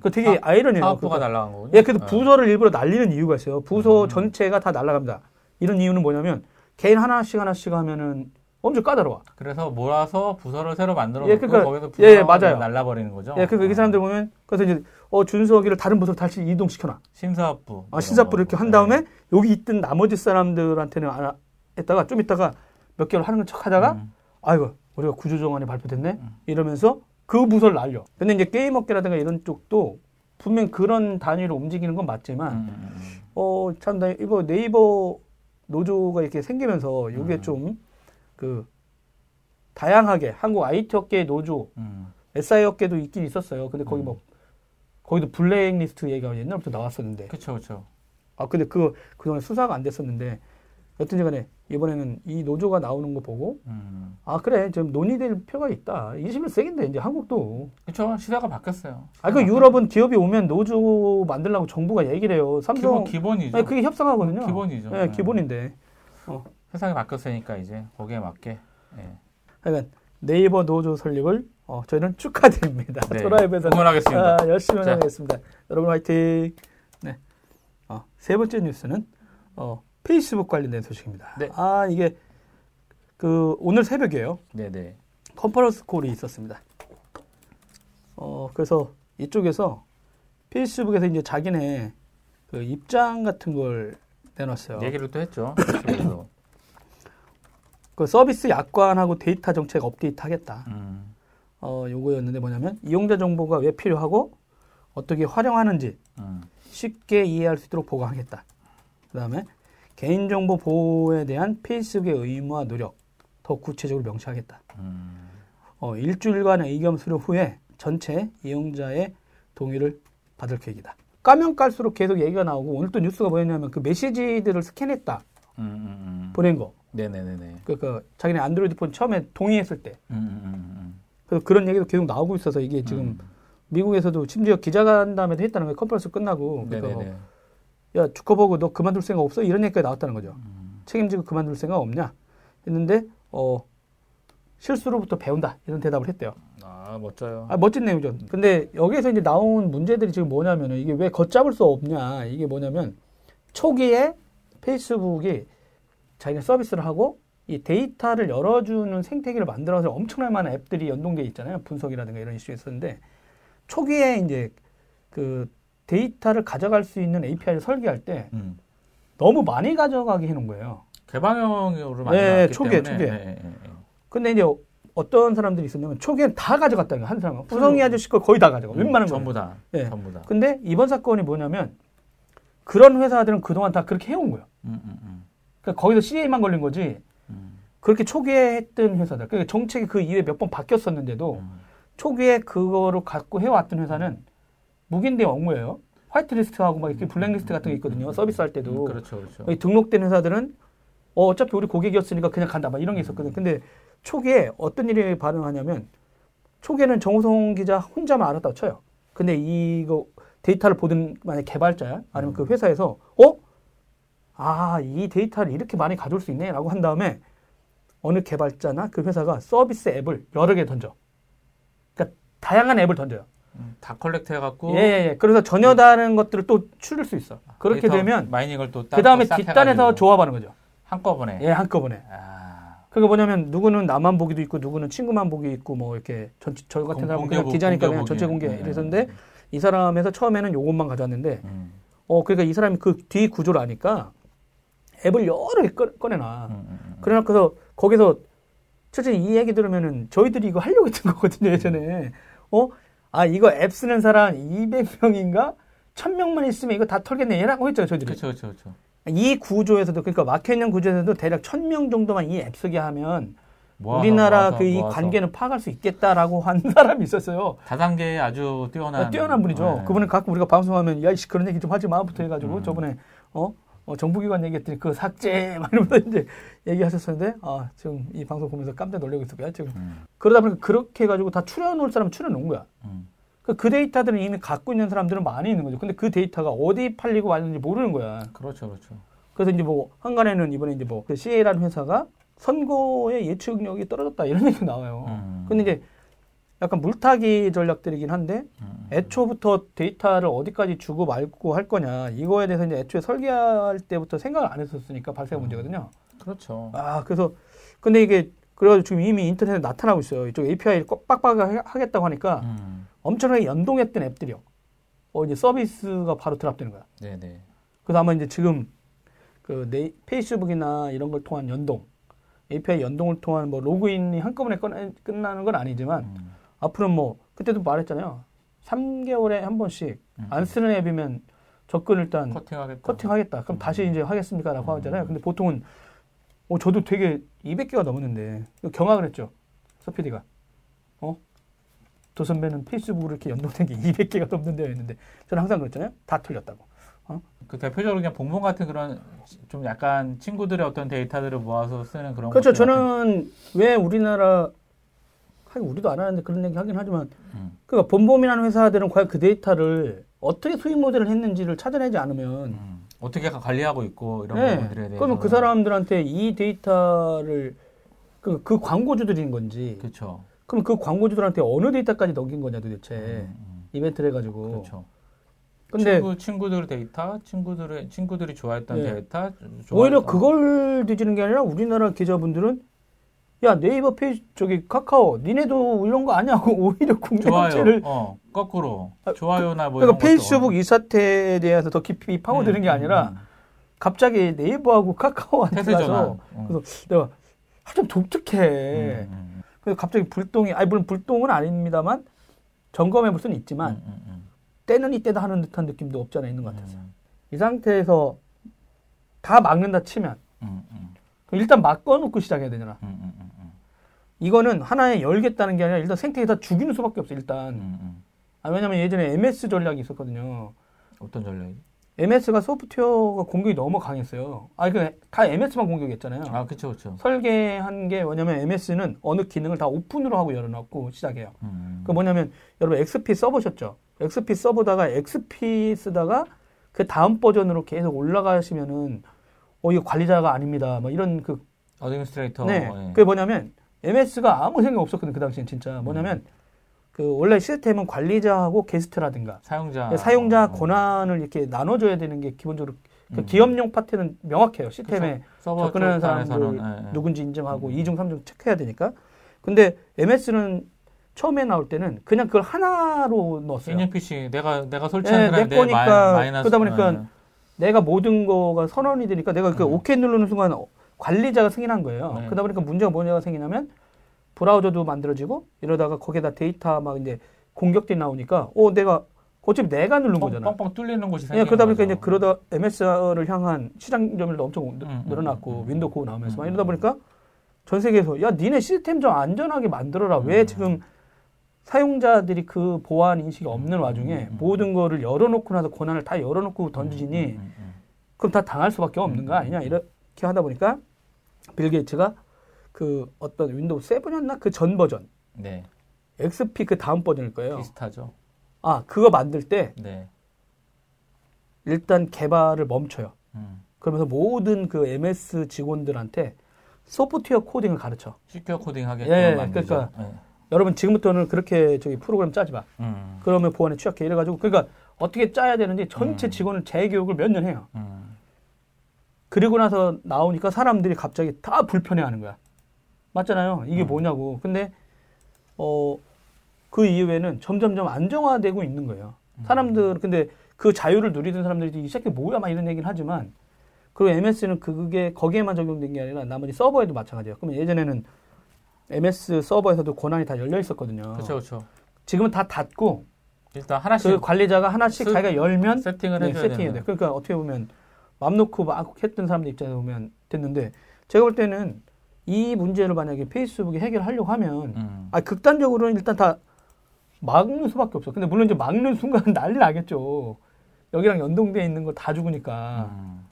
[SPEAKER 3] 음.
[SPEAKER 2] 그 되게 아이러니해요.
[SPEAKER 3] 사업부가
[SPEAKER 2] 그러니까.
[SPEAKER 3] 날라간 거군요.
[SPEAKER 2] 예, 그래서
[SPEAKER 3] 어.
[SPEAKER 2] 부서를 일부러 날리는 이유가 있어요. 부서
[SPEAKER 3] 음.
[SPEAKER 2] 전체가 다 날라갑니다. 이런 이유는 뭐냐면 개인 하나씩 하나씩 하면은 엄청 까다로워.
[SPEAKER 3] 그래서 몰아서 부서를 새로 만들어
[SPEAKER 2] 예,
[SPEAKER 3] 놓고
[SPEAKER 2] 그러니까-
[SPEAKER 3] 거기서
[SPEAKER 2] 예,
[SPEAKER 3] 부서
[SPEAKER 2] 맞아요.
[SPEAKER 3] 날라버리는 거죠.
[SPEAKER 2] 예, 그이 사람들 보면 그래서 이제 어 준석이를 다른 부서로 다시 이동시켜놔.
[SPEAKER 3] 신사업부.
[SPEAKER 2] 아, 신사부를 이렇게 한
[SPEAKER 3] 네.
[SPEAKER 2] 다음에 여기 있던 나머지 사람들한테는 안 했다가 좀 있다가 몇 개월 하는 척 하다가
[SPEAKER 3] 음.
[SPEAKER 2] 아이고 우리가 구조조정안이 발표됐네
[SPEAKER 3] 음.
[SPEAKER 2] 이러면서 그 부서를 날려. 근데 이제 게임 업계라든가 이런 쪽도 분명 그런 단위로 움직이는 건 맞지만
[SPEAKER 3] 음, 음, 음.
[SPEAKER 2] 어참 나 이거 네이버 노조가 이렇게 생기면서 이게
[SPEAKER 3] 음.
[SPEAKER 2] 좀그 다양하게 한국 IT 업계 노조,
[SPEAKER 3] 음.
[SPEAKER 2] SI 업계도 있긴 있었어요. 근데 거기
[SPEAKER 3] 음.
[SPEAKER 2] 뭐 거기도 블랙리스트 얘기가 옛날부터 나왔었는데
[SPEAKER 3] 그쵸, 그쵸.
[SPEAKER 2] 아 근데 그 그동안 수사가 안 됐었는데 여튼지 간에 이번에는 이 노조가 나오는 거 보고
[SPEAKER 3] 음.
[SPEAKER 2] 아 그래 좀 논의될 필요가 있다 21세기인데 이제 한국도
[SPEAKER 3] 그쵸. 시대가 바뀌었어요.
[SPEAKER 2] 아 그 유럽은 기업이 오면 노조 만들라고 정부가 얘기를 해요 삼성
[SPEAKER 3] 기본, 기본이죠.
[SPEAKER 2] 아니, 그게 협상하거든요
[SPEAKER 3] 기본이죠.
[SPEAKER 2] 네,
[SPEAKER 3] 네.
[SPEAKER 2] 기본인데
[SPEAKER 3] 세상이 바뀌었으니까 이제 거기에 맞게. 예.
[SPEAKER 2] 하여간 네이버 노조 설립을 어, 저희는 축하드립니다
[SPEAKER 3] 네.
[SPEAKER 2] 토라이브에서
[SPEAKER 3] 응원하겠습니다.
[SPEAKER 2] 아, 열심히
[SPEAKER 3] 자.
[SPEAKER 2] 하겠습니다 여러분 화이팅 네. 어, 세 번째 뉴스는 어, 페이스북 관련된 소식입니다
[SPEAKER 3] 네.
[SPEAKER 2] 아 이게 그 오늘 새벽이에요
[SPEAKER 3] 네네.
[SPEAKER 2] 컨퍼런스 콜이 있었습니다. 어, 그래서 이쪽에서 페이스북에서 이제 자기네 그 입장 같은 걸 내놨어요.
[SPEAKER 3] 얘기를 또 했죠. 그
[SPEAKER 2] 서비스 약관하고 데이터 정책 업데이트 하겠다.
[SPEAKER 3] 음.
[SPEAKER 2] 어, 요거였는데 뭐냐면 이용자 정보가 왜 필요하고 어떻게 활용하는지
[SPEAKER 3] 음.
[SPEAKER 2] 쉽게 이해할 수 있도록 보강하겠다. 그 다음에 개인정보 보호에 대한 페이스북의 의무와 노력 더 구체적으로 명시하겠다.
[SPEAKER 3] 음.
[SPEAKER 2] 어, 일주일간의 의견 수료 후에 전체 이용자의 동의를 받을 계획이다. 까면 깔수록 계속 얘기가 나오고 오늘 또 뉴스가 뭐였냐면 그 메시지들을 스캔했다
[SPEAKER 3] 음, 음, 음.
[SPEAKER 2] 보낸 거.
[SPEAKER 3] 네네네네.
[SPEAKER 2] 그, 그 자기네 안드로이드 폰 처음에 동의했을 때.
[SPEAKER 3] 음, 음.
[SPEAKER 2] 그래서 그런 얘기도 계속 나오고 있어서 이게 지금
[SPEAKER 3] 음.
[SPEAKER 2] 미국에서도 심지어 기자간담회도 했다는 거예요. 컨퍼런스 끝나고.
[SPEAKER 3] 네네네.
[SPEAKER 2] 야 주커버그 너 그만둘 생각 없어? 이런 얘기가 나왔다는 거죠.
[SPEAKER 3] 음.
[SPEAKER 2] 책임지고 그만둘 생각 없냐? 했는데 어 실수로부터 배운다 이런 대답을 했대요.
[SPEAKER 3] 아 멋져요.
[SPEAKER 2] 아, 멋진 내용이죠. 근데 여기에서 이제 나온 문제들이 지금 뭐냐면은 이게 왜 걷잡을 수 없냐. 이게 뭐냐면 초기에 페이스북이 자기네 서비스를 하고 이 데이터를 열어주는 생태계를 만들어서 엄청난 많은 앱들이 연동돼 있잖아요. 분석이라든가 이런 이슈 있었는데 초기에 이제 그 데이터를 가져갈 수 있는 API를 설계할 때
[SPEAKER 3] 음.
[SPEAKER 2] 너무 많이 가져가게 해놓은 거예요.
[SPEAKER 3] 개방형으로 많이
[SPEAKER 2] 네,
[SPEAKER 3] 나왔기
[SPEAKER 2] 초기에,
[SPEAKER 3] 때문에.
[SPEAKER 2] 초기에.
[SPEAKER 3] 네, 네, 네.
[SPEAKER 2] 근데 이제 어떤 사람들이 있었냐면 초기엔 다 가져갔다는. 한 사람은. 구성이 아저씨 거 거의 다 가져가. 웬만한 거.
[SPEAKER 3] 전부 다.
[SPEAKER 2] 예.
[SPEAKER 3] 전부 다.
[SPEAKER 2] 근데 이번 사건이 뭐냐면 그런 회사들은 그동안 다 그렇게 해온 거예요.
[SPEAKER 3] 음, 음, 음.
[SPEAKER 2] 그러니까 거기서 CA만 걸린 거지.
[SPEAKER 3] 음.
[SPEAKER 2] 그렇게 초기에 했던 회사들. 그러니까 정책이 그 이후에 몇 번 바뀌었었는데도
[SPEAKER 3] 음.
[SPEAKER 2] 초기에 그거를 갖고 해왔던 회사는 묵인돼 온 거예요. 화이트리스트하고 막 이렇게 블랙리스트 같은 게 있거든요. 서비스 할 때도.
[SPEAKER 3] 음, 그렇죠, 그렇죠.
[SPEAKER 2] 이 등록된 회사들은 어, 어차피 우리 고객이었으니까 그냥 간다. 막 이런 게 있었거든. 근데 초기에 어떤 일이 발생하냐면 초기에는 정우성 기자 혼자만 알았다고 쳐요. 근데 이거 데이터를 보던 만약 개발자야 아니면 그 회사에서 어? 아, 이 데이터를 이렇게 많이 가져올 수 있네 라고 한 다음에 어느 개발자나 그 회사가 서비스 앱을 여러 개 던져. 그러니까 다양한 앱을 던져요.
[SPEAKER 3] 음, 다 collect 해갖고
[SPEAKER 2] 예, 예, 예. 그래서 전혀 다른 것들을 또 추릴 수 있어. 그렇게 되면
[SPEAKER 3] mining을 또
[SPEAKER 2] 그 다음에
[SPEAKER 3] 싹
[SPEAKER 2] 뒷단에서 조합하는 거죠.
[SPEAKER 3] 한꺼번에.
[SPEAKER 2] 예, 한꺼번에.
[SPEAKER 3] 아,
[SPEAKER 2] 그게 뭐냐면 누구는 나만 보기도 있고 누구는 친구만 보기 있고 뭐 이렇게 전, 저 같은
[SPEAKER 3] 공개
[SPEAKER 2] 그냥
[SPEAKER 3] 보-
[SPEAKER 2] 기자니까 그냥 전체. 공개
[SPEAKER 3] 네.
[SPEAKER 2] 이랬었는데 이 사람에서 처음에는 요것만 가져왔는데
[SPEAKER 3] 음.
[SPEAKER 2] 어 그러니까 이 사람이 그 뒤 구조를 아니까 앱을 여러 개 꺼, 꺼내놔.
[SPEAKER 3] 음, 음, 음.
[SPEAKER 2] 그래서 거기서 실제 이 얘기 들으면은 저희들이 이거 하려고 했던 거거든요 예전에. 어? 아 이거 앱 쓰는 사람 200명인가 1000명만 있으면 이거 다 털겠네 얘라고 했죠 저희들이.
[SPEAKER 3] 그렇죠, 그렇죠, 그렇죠.
[SPEAKER 2] 이 구조에서도 그러니까 마켓형 구조에서도 대략 1000명 정도만 이 앱 쓰게 하면
[SPEAKER 3] 모아서,
[SPEAKER 2] 우리나라 그 이. 관계는 파악할 수 있겠다라고 한 사람이 있었어요.
[SPEAKER 3] 다단계에 아주 뛰어난
[SPEAKER 2] 아, 뛰어난 분이죠.
[SPEAKER 3] 네.
[SPEAKER 2] 그분은 가끔 우리가 방송하면 야이씨 그런 얘기 좀 하지 마부터 해가지고
[SPEAKER 3] 음.
[SPEAKER 2] 저번에 어, 어, 정부기관 얘기했더니 그 삭제 막 이러면서 이제 얘기하셨었는데 아 지금 이 방송 보면서 깜짝 놀라고 있었고요 지금
[SPEAKER 3] 음,
[SPEAKER 2] 그러다 보니까 그렇게 해가지고 다 출연올 사람 출연온 거야.
[SPEAKER 3] 음.
[SPEAKER 2] 그, 그 데이터들은 이미 갖고 있는 사람들은 많이 있는 거죠. 근데 그 데이터가 어디 팔리고 왔는지 모르는 거야.
[SPEAKER 3] 그렇죠, 그렇죠.
[SPEAKER 2] 그래서 이제 뭐 한간에는 이번에 이제 뭐그 CA라는 회사가 선거의 예측력이 떨어졌다 이런 얘기 나와요.
[SPEAKER 3] 음.
[SPEAKER 2] 근데 이제 약간 물타기 전략들이긴 한데
[SPEAKER 3] 음,
[SPEAKER 2] 애초부터 데이터를 어디까지 주고 말고 할 거냐 이거에 대해서 이제 애초에 설계할 때부터 생각을 안 했었으니까 발생한 문제거든요.
[SPEAKER 3] 그렇죠.
[SPEAKER 2] 아 그래서 근데 이게 그래가지고 지금 이미 인터넷에 나타나고 있어요. 이쪽 API를 꼭 빡빡하겠다고 하니까
[SPEAKER 3] 음.
[SPEAKER 2] 엄청나게 연동했던 앱들이요. 어 이제 서비스가 바로 드랍되는 거야.
[SPEAKER 3] 네, 네.
[SPEAKER 2] 그래서 아마 이제 지금 그 네이, 페이스북이나 이런 걸 통한 연동, API 연동을 통한 뭐 로그인이 한꺼번에 끝나- 끝나는 건 아니지만
[SPEAKER 3] 음.
[SPEAKER 2] 앞으로는 뭐 그때도 말했잖아요. 3개월에 한 번씩
[SPEAKER 3] 음.
[SPEAKER 2] 안 쓰는 앱이면 접근 일단
[SPEAKER 3] 커팅하겠다.
[SPEAKER 2] 커팅하겠다. 그럼
[SPEAKER 3] 음.
[SPEAKER 2] 다시 이제 하겠습니까라고
[SPEAKER 3] 음.
[SPEAKER 2] 하잖아요. 근데 보통은 어 저도 되게 200개가 넘었는데 경악을 했죠. 서피디가 어? 도 선배는 페이스북으로 이렇게 연동된 게 200개가 넘는데요 했는데 저는 항상 그랬잖아요. 다 틀렸다고.
[SPEAKER 3] 그 대표적으로 그냥 봉봉 같은 그런 좀 약간 친구들의 어떤 데이터들을 모아서 쓰는 그런
[SPEAKER 2] 그렇죠.
[SPEAKER 3] 것들 같은-
[SPEAKER 2] 저는 왜 우리나라 하긴 우리도 안 하는데 그런 얘기 하긴 하지만
[SPEAKER 3] 음.
[SPEAKER 2] 그러니까 본범이라는 회사들은 과연 그 데이터를 어떻게 수익 모델을 했는지를 찾아내지 않으면
[SPEAKER 3] 음. 어떻게 관리하고 있고 이런
[SPEAKER 2] 네.
[SPEAKER 3] 부분들에 대해서
[SPEAKER 2] 그러면 그 사람들한테 이 데이터를 그, 그 광고주들인 건지
[SPEAKER 3] 그렇죠.
[SPEAKER 2] 그럼 그 광고주들한테 어느 데이터까지 넘긴 거냐 도대체
[SPEAKER 3] 음, 음.
[SPEAKER 2] 이벤트를 해가지고
[SPEAKER 3] 그렇죠.
[SPEAKER 2] 근데
[SPEAKER 3] 친구 친구들 데이터, 친구들의 친구들이 좋아했던
[SPEAKER 2] 네.
[SPEAKER 3] 데이터,
[SPEAKER 2] 오히려
[SPEAKER 3] 좋아했던-
[SPEAKER 2] 그걸 뒤지는 게 아니라 우리나라 기자분들은 야 네이버 페이지 저기 카카오 니네도 이런 거 아냐고 오히려 국내. 업체를
[SPEAKER 3] 어, 거꾸로
[SPEAKER 2] 아,
[SPEAKER 3] 좋아요나 뭐
[SPEAKER 2] 그러니까
[SPEAKER 3] 이런
[SPEAKER 2] 페이스북. 이 사태에 대해서 더 깊이 파고드는
[SPEAKER 3] 음,
[SPEAKER 2] 게 아니라
[SPEAKER 3] 음,
[SPEAKER 2] 갑자기 네이버하고 카카오한테. 가서
[SPEAKER 3] 음.
[SPEAKER 2] 그래서 내가 아, 좀 독특해.
[SPEAKER 3] 음, 음,
[SPEAKER 2] 그래서 갑자기 불똥이 아니 물론 불똥은 아닙니다만 점검해 볼 수는 있지만
[SPEAKER 3] 음, 음, 음,
[SPEAKER 2] 때는 이때다 하는 듯한 느낌도 없지 않아 있는 것 같아서
[SPEAKER 3] 음,
[SPEAKER 2] 이 상태에서 다 막는다 치면
[SPEAKER 3] 음, 음,
[SPEAKER 2] 일단 막아놓고 시작해야 되잖아.
[SPEAKER 3] 음, 음, 음, 음,
[SPEAKER 2] 이거는 하나에 열겠다는 게 아니라 일단 생태에다 죽이는 수밖에 없어 일단.
[SPEAKER 3] 음, 음.
[SPEAKER 2] 아, 왜냐면 예전에 MS 전략이 있었거든요.
[SPEAKER 3] 어떤 전략이?
[SPEAKER 2] MS가 소프트웨어가 공격이 너무 강했어요. 아, 그다 MS만 공격했잖아요.
[SPEAKER 3] 아, 그렇죠, 그렇죠.
[SPEAKER 2] 설계한 게 뭐냐면 MS는 어느 기능을 다 오픈으로 하고 열어놓고 시작해요.
[SPEAKER 3] 음,
[SPEAKER 2] 그 뭐냐면 여러분 XP 써보셨죠? XP 써보다가 XP 쓰다가 그 다음 버전으로 계속 올라가시면은 어 이거 관리자가 아닙니다. 뭐 이런 그
[SPEAKER 3] administrator.
[SPEAKER 2] 네.
[SPEAKER 3] 예.
[SPEAKER 2] 그게 뭐냐면 MS가 아무 생각 없었거든 그 당시엔 진짜 뭐냐면 그 원래 시스템은 관리자하고 게스트라든가
[SPEAKER 3] 사용자
[SPEAKER 2] 사용자
[SPEAKER 3] 어,
[SPEAKER 2] 권한을 이렇게 나눠줘야 되는 게 기본적으로 그
[SPEAKER 3] 음.
[SPEAKER 2] 기업용 파트는 명확해요 시스템에
[SPEAKER 3] 그쵸.
[SPEAKER 2] 접근하는 사람들
[SPEAKER 3] 예, 예.
[SPEAKER 2] 누군지 인증하고
[SPEAKER 3] 음.
[SPEAKER 2] 이중삼중 체크해야 되니까. 근데 MS는 처음에 나올 때는 그냥 그걸 하나로 넣었어요.
[SPEAKER 3] 개인용 PC 내가 내가 설치한
[SPEAKER 2] 네, 내 거니까
[SPEAKER 3] my,
[SPEAKER 2] 그러다 보니까
[SPEAKER 3] 예.
[SPEAKER 2] 내가 모든 거가 선언이 되니까 내가 그
[SPEAKER 3] 음.
[SPEAKER 2] 오케이 누르는 순간 관리자가 승인한 거예요.
[SPEAKER 3] 네.
[SPEAKER 2] 그러다 보니까 문제가 뭐냐가 생기냐면 브라우저도 만들어지고 이러다가 거기다 데이터 막 이제 공격들이 나오니까 어 내가 어차피 내가 누른
[SPEAKER 3] 뻥-
[SPEAKER 2] 거잖아.
[SPEAKER 3] 뻥뻥 뚫리는 곳이
[SPEAKER 2] 예,
[SPEAKER 3] 생기는
[SPEAKER 2] 그러다 보니까
[SPEAKER 3] 거죠.
[SPEAKER 2] 이제 그러다 MS를 향한 시장 점유율도 엄청 늘-
[SPEAKER 3] 음,
[SPEAKER 2] 늘어났고
[SPEAKER 3] 음, 음,
[SPEAKER 2] 윈도우 고 나오면서 막
[SPEAKER 3] 음,
[SPEAKER 2] 이러다
[SPEAKER 3] 음.
[SPEAKER 2] 보니까 전 세계에서 야 니네 시스템 좀 안전하게 만들어라. 왜
[SPEAKER 3] 음.
[SPEAKER 2] 지금 사용자들이 그 보안 인식이 없는 와중에
[SPEAKER 3] 음, 음.
[SPEAKER 2] 모든 거를 열어놓고 나서 권한을 다 열어놓고 던지니
[SPEAKER 3] 음, 음, 음,
[SPEAKER 2] 그럼 다 당할 수밖에 없는 거 아니냐 이렇게 하다 보니까 빌 게이츠가 그 어떤 윈도우 7이었나 그 전 버전
[SPEAKER 3] 음. 네
[SPEAKER 2] XP 그 다음 버전일 거예요.
[SPEAKER 3] 비스타죠.
[SPEAKER 2] 아 그거 만들 때
[SPEAKER 3] 네.
[SPEAKER 2] 일단 개발을 멈춰요.
[SPEAKER 3] 음.
[SPEAKER 2] 그러면서 모든 그 MS 직원들한테 소프트웨어 코딩을 가르쳐.
[SPEAKER 3] 시큐어 코딩 하게끔
[SPEAKER 2] 예,
[SPEAKER 3] 만들죠.
[SPEAKER 2] 그러니까 여러분 지금부터는 그렇게 저기 프로그램 짜지 마.
[SPEAKER 3] 예. 음,
[SPEAKER 2] 그러면 보안에 취약해. 이래 가지고 그러니까 어떻게 짜야 되는지 전체
[SPEAKER 3] 음.
[SPEAKER 2] 직원을 재교육을 몇 년 해요.
[SPEAKER 3] 음.
[SPEAKER 2] 그리고 나서 나오니까 사람들이 갑자기 다 불편해하는 거야. 맞잖아요. 이게
[SPEAKER 3] 음.
[SPEAKER 2] 뭐냐고. 근데 어 그 이후에는 점점점 안정화되고 있는 거예요. 사람들 근데 그 자유를 누리던 사람들이 이 새끼 뭐야 막 이런 얘기는 하지만 그리고 MS는 그게 거기에만 적용된 게 아니라 나머지 서버에도 마찬가지예요. 그러면 예전에는 MS 서버에서도 권한이 다 열려 있었거든요.
[SPEAKER 3] 그렇죠, 그렇죠.
[SPEAKER 2] 지금은 다 닫고
[SPEAKER 3] 일단 하나씩
[SPEAKER 2] 그 관리자가 하나씩
[SPEAKER 3] 스-
[SPEAKER 2] 자기가 열면
[SPEAKER 3] 세팅을
[SPEAKER 2] 네,
[SPEAKER 3] 해줘야
[SPEAKER 2] 세팅해야
[SPEAKER 3] 되는.
[SPEAKER 2] 돼. 그러니까 어떻게 보면 맘 놓고 막 했던 사람들 입장에서 보면 됐는데 제가 볼 때는 이 문제를 만약에 페이스북이 해결하려고 하면
[SPEAKER 3] 음.
[SPEAKER 2] 아 극단적으로는 일단 다 막는 수밖에 없어. 근데 물론 이제 막는 순간 난리 나겠죠. 여기랑 연동돼 있는 거 다 죽으니까.
[SPEAKER 3] 음.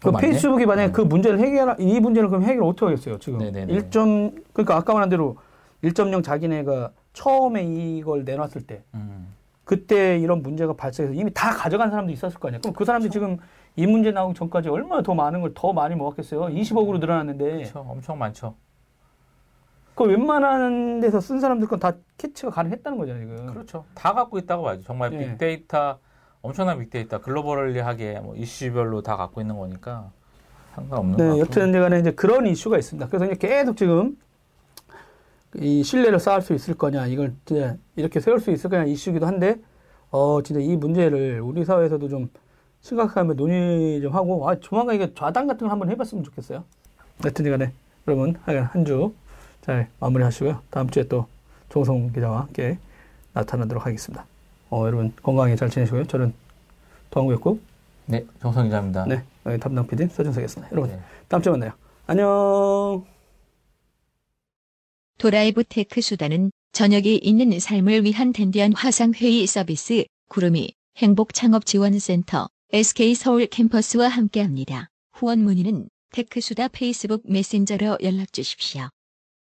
[SPEAKER 2] 그
[SPEAKER 3] 맞네.
[SPEAKER 2] 페이스북이 만약에
[SPEAKER 3] 음.
[SPEAKER 2] 그 문제를 해결 이 문제를 그럼 해결 어떻게 하겠어요 지금
[SPEAKER 3] 네네네.
[SPEAKER 2] 1점 그러니까 아까 말한 대로 1.0 자기네가 처음에 이걸 내놨을 때
[SPEAKER 3] 음.
[SPEAKER 2] 그때 이런 문제가 발생해서 이미 다 가져간 사람도 있었을 거 아니야. 그럼 그 사람들이 지금 이 문제 나오기 전까지 얼마나 더 많은 걸 더 많이 모았겠어요. 20억으로 늘어났는데
[SPEAKER 3] 그렇죠. 엄청 많죠.
[SPEAKER 2] 그 웬만한 데서 쓴 사람들 건 다 캐치가 가능했다는 거잖아요 지금.
[SPEAKER 3] 그렇죠. 다 갖고 있다고 봐야죠. 정말
[SPEAKER 2] 네.
[SPEAKER 3] 빅데이터, 엄청난 빅데이터, 글로벌리하게 뭐 이슈별로 다 갖고 있는 거니까 상관없는 것
[SPEAKER 2] 네. 여튼 간에 이제 그런 이슈가 있습니다. 그래서 이제 계속 지금 이 신뢰를 쌓을 수 있을 거냐, 이걸 이제 이렇게 세울 수 있을 거냐 이슈기도 한데, 어, 진짜 이 문제를 우리 사회에서도 좀 심각하게 논의 좀 하고, 아, 조만간 이게 좌당 같은 걸 한번 해봤으면 좋겠어요. 여튼 간에 여러분, 한 주 잘 마무리 하시고요. 다음 주에 또 정성 기자와 함께 나타나도록 하겠습니다. 어, 여러분 건강히 잘 지내시고요. 저는 도안구였고,
[SPEAKER 3] 네, 정성 기자입니다.
[SPEAKER 2] 네, 담당 PD 서준석이었습니다. 여러분,
[SPEAKER 3] 네.
[SPEAKER 2] 다음 주에 만나요. 안녕.
[SPEAKER 1] 도라이브 테크수다는 저녁이 있는 삶을 위한 댄디한 화상회의 서비스 구루미 행복창업지원센터 SK 서울 캠퍼스와 함께합니다. 후원 문의는 테크수다 페이스북 메신저로 연락 주십시오.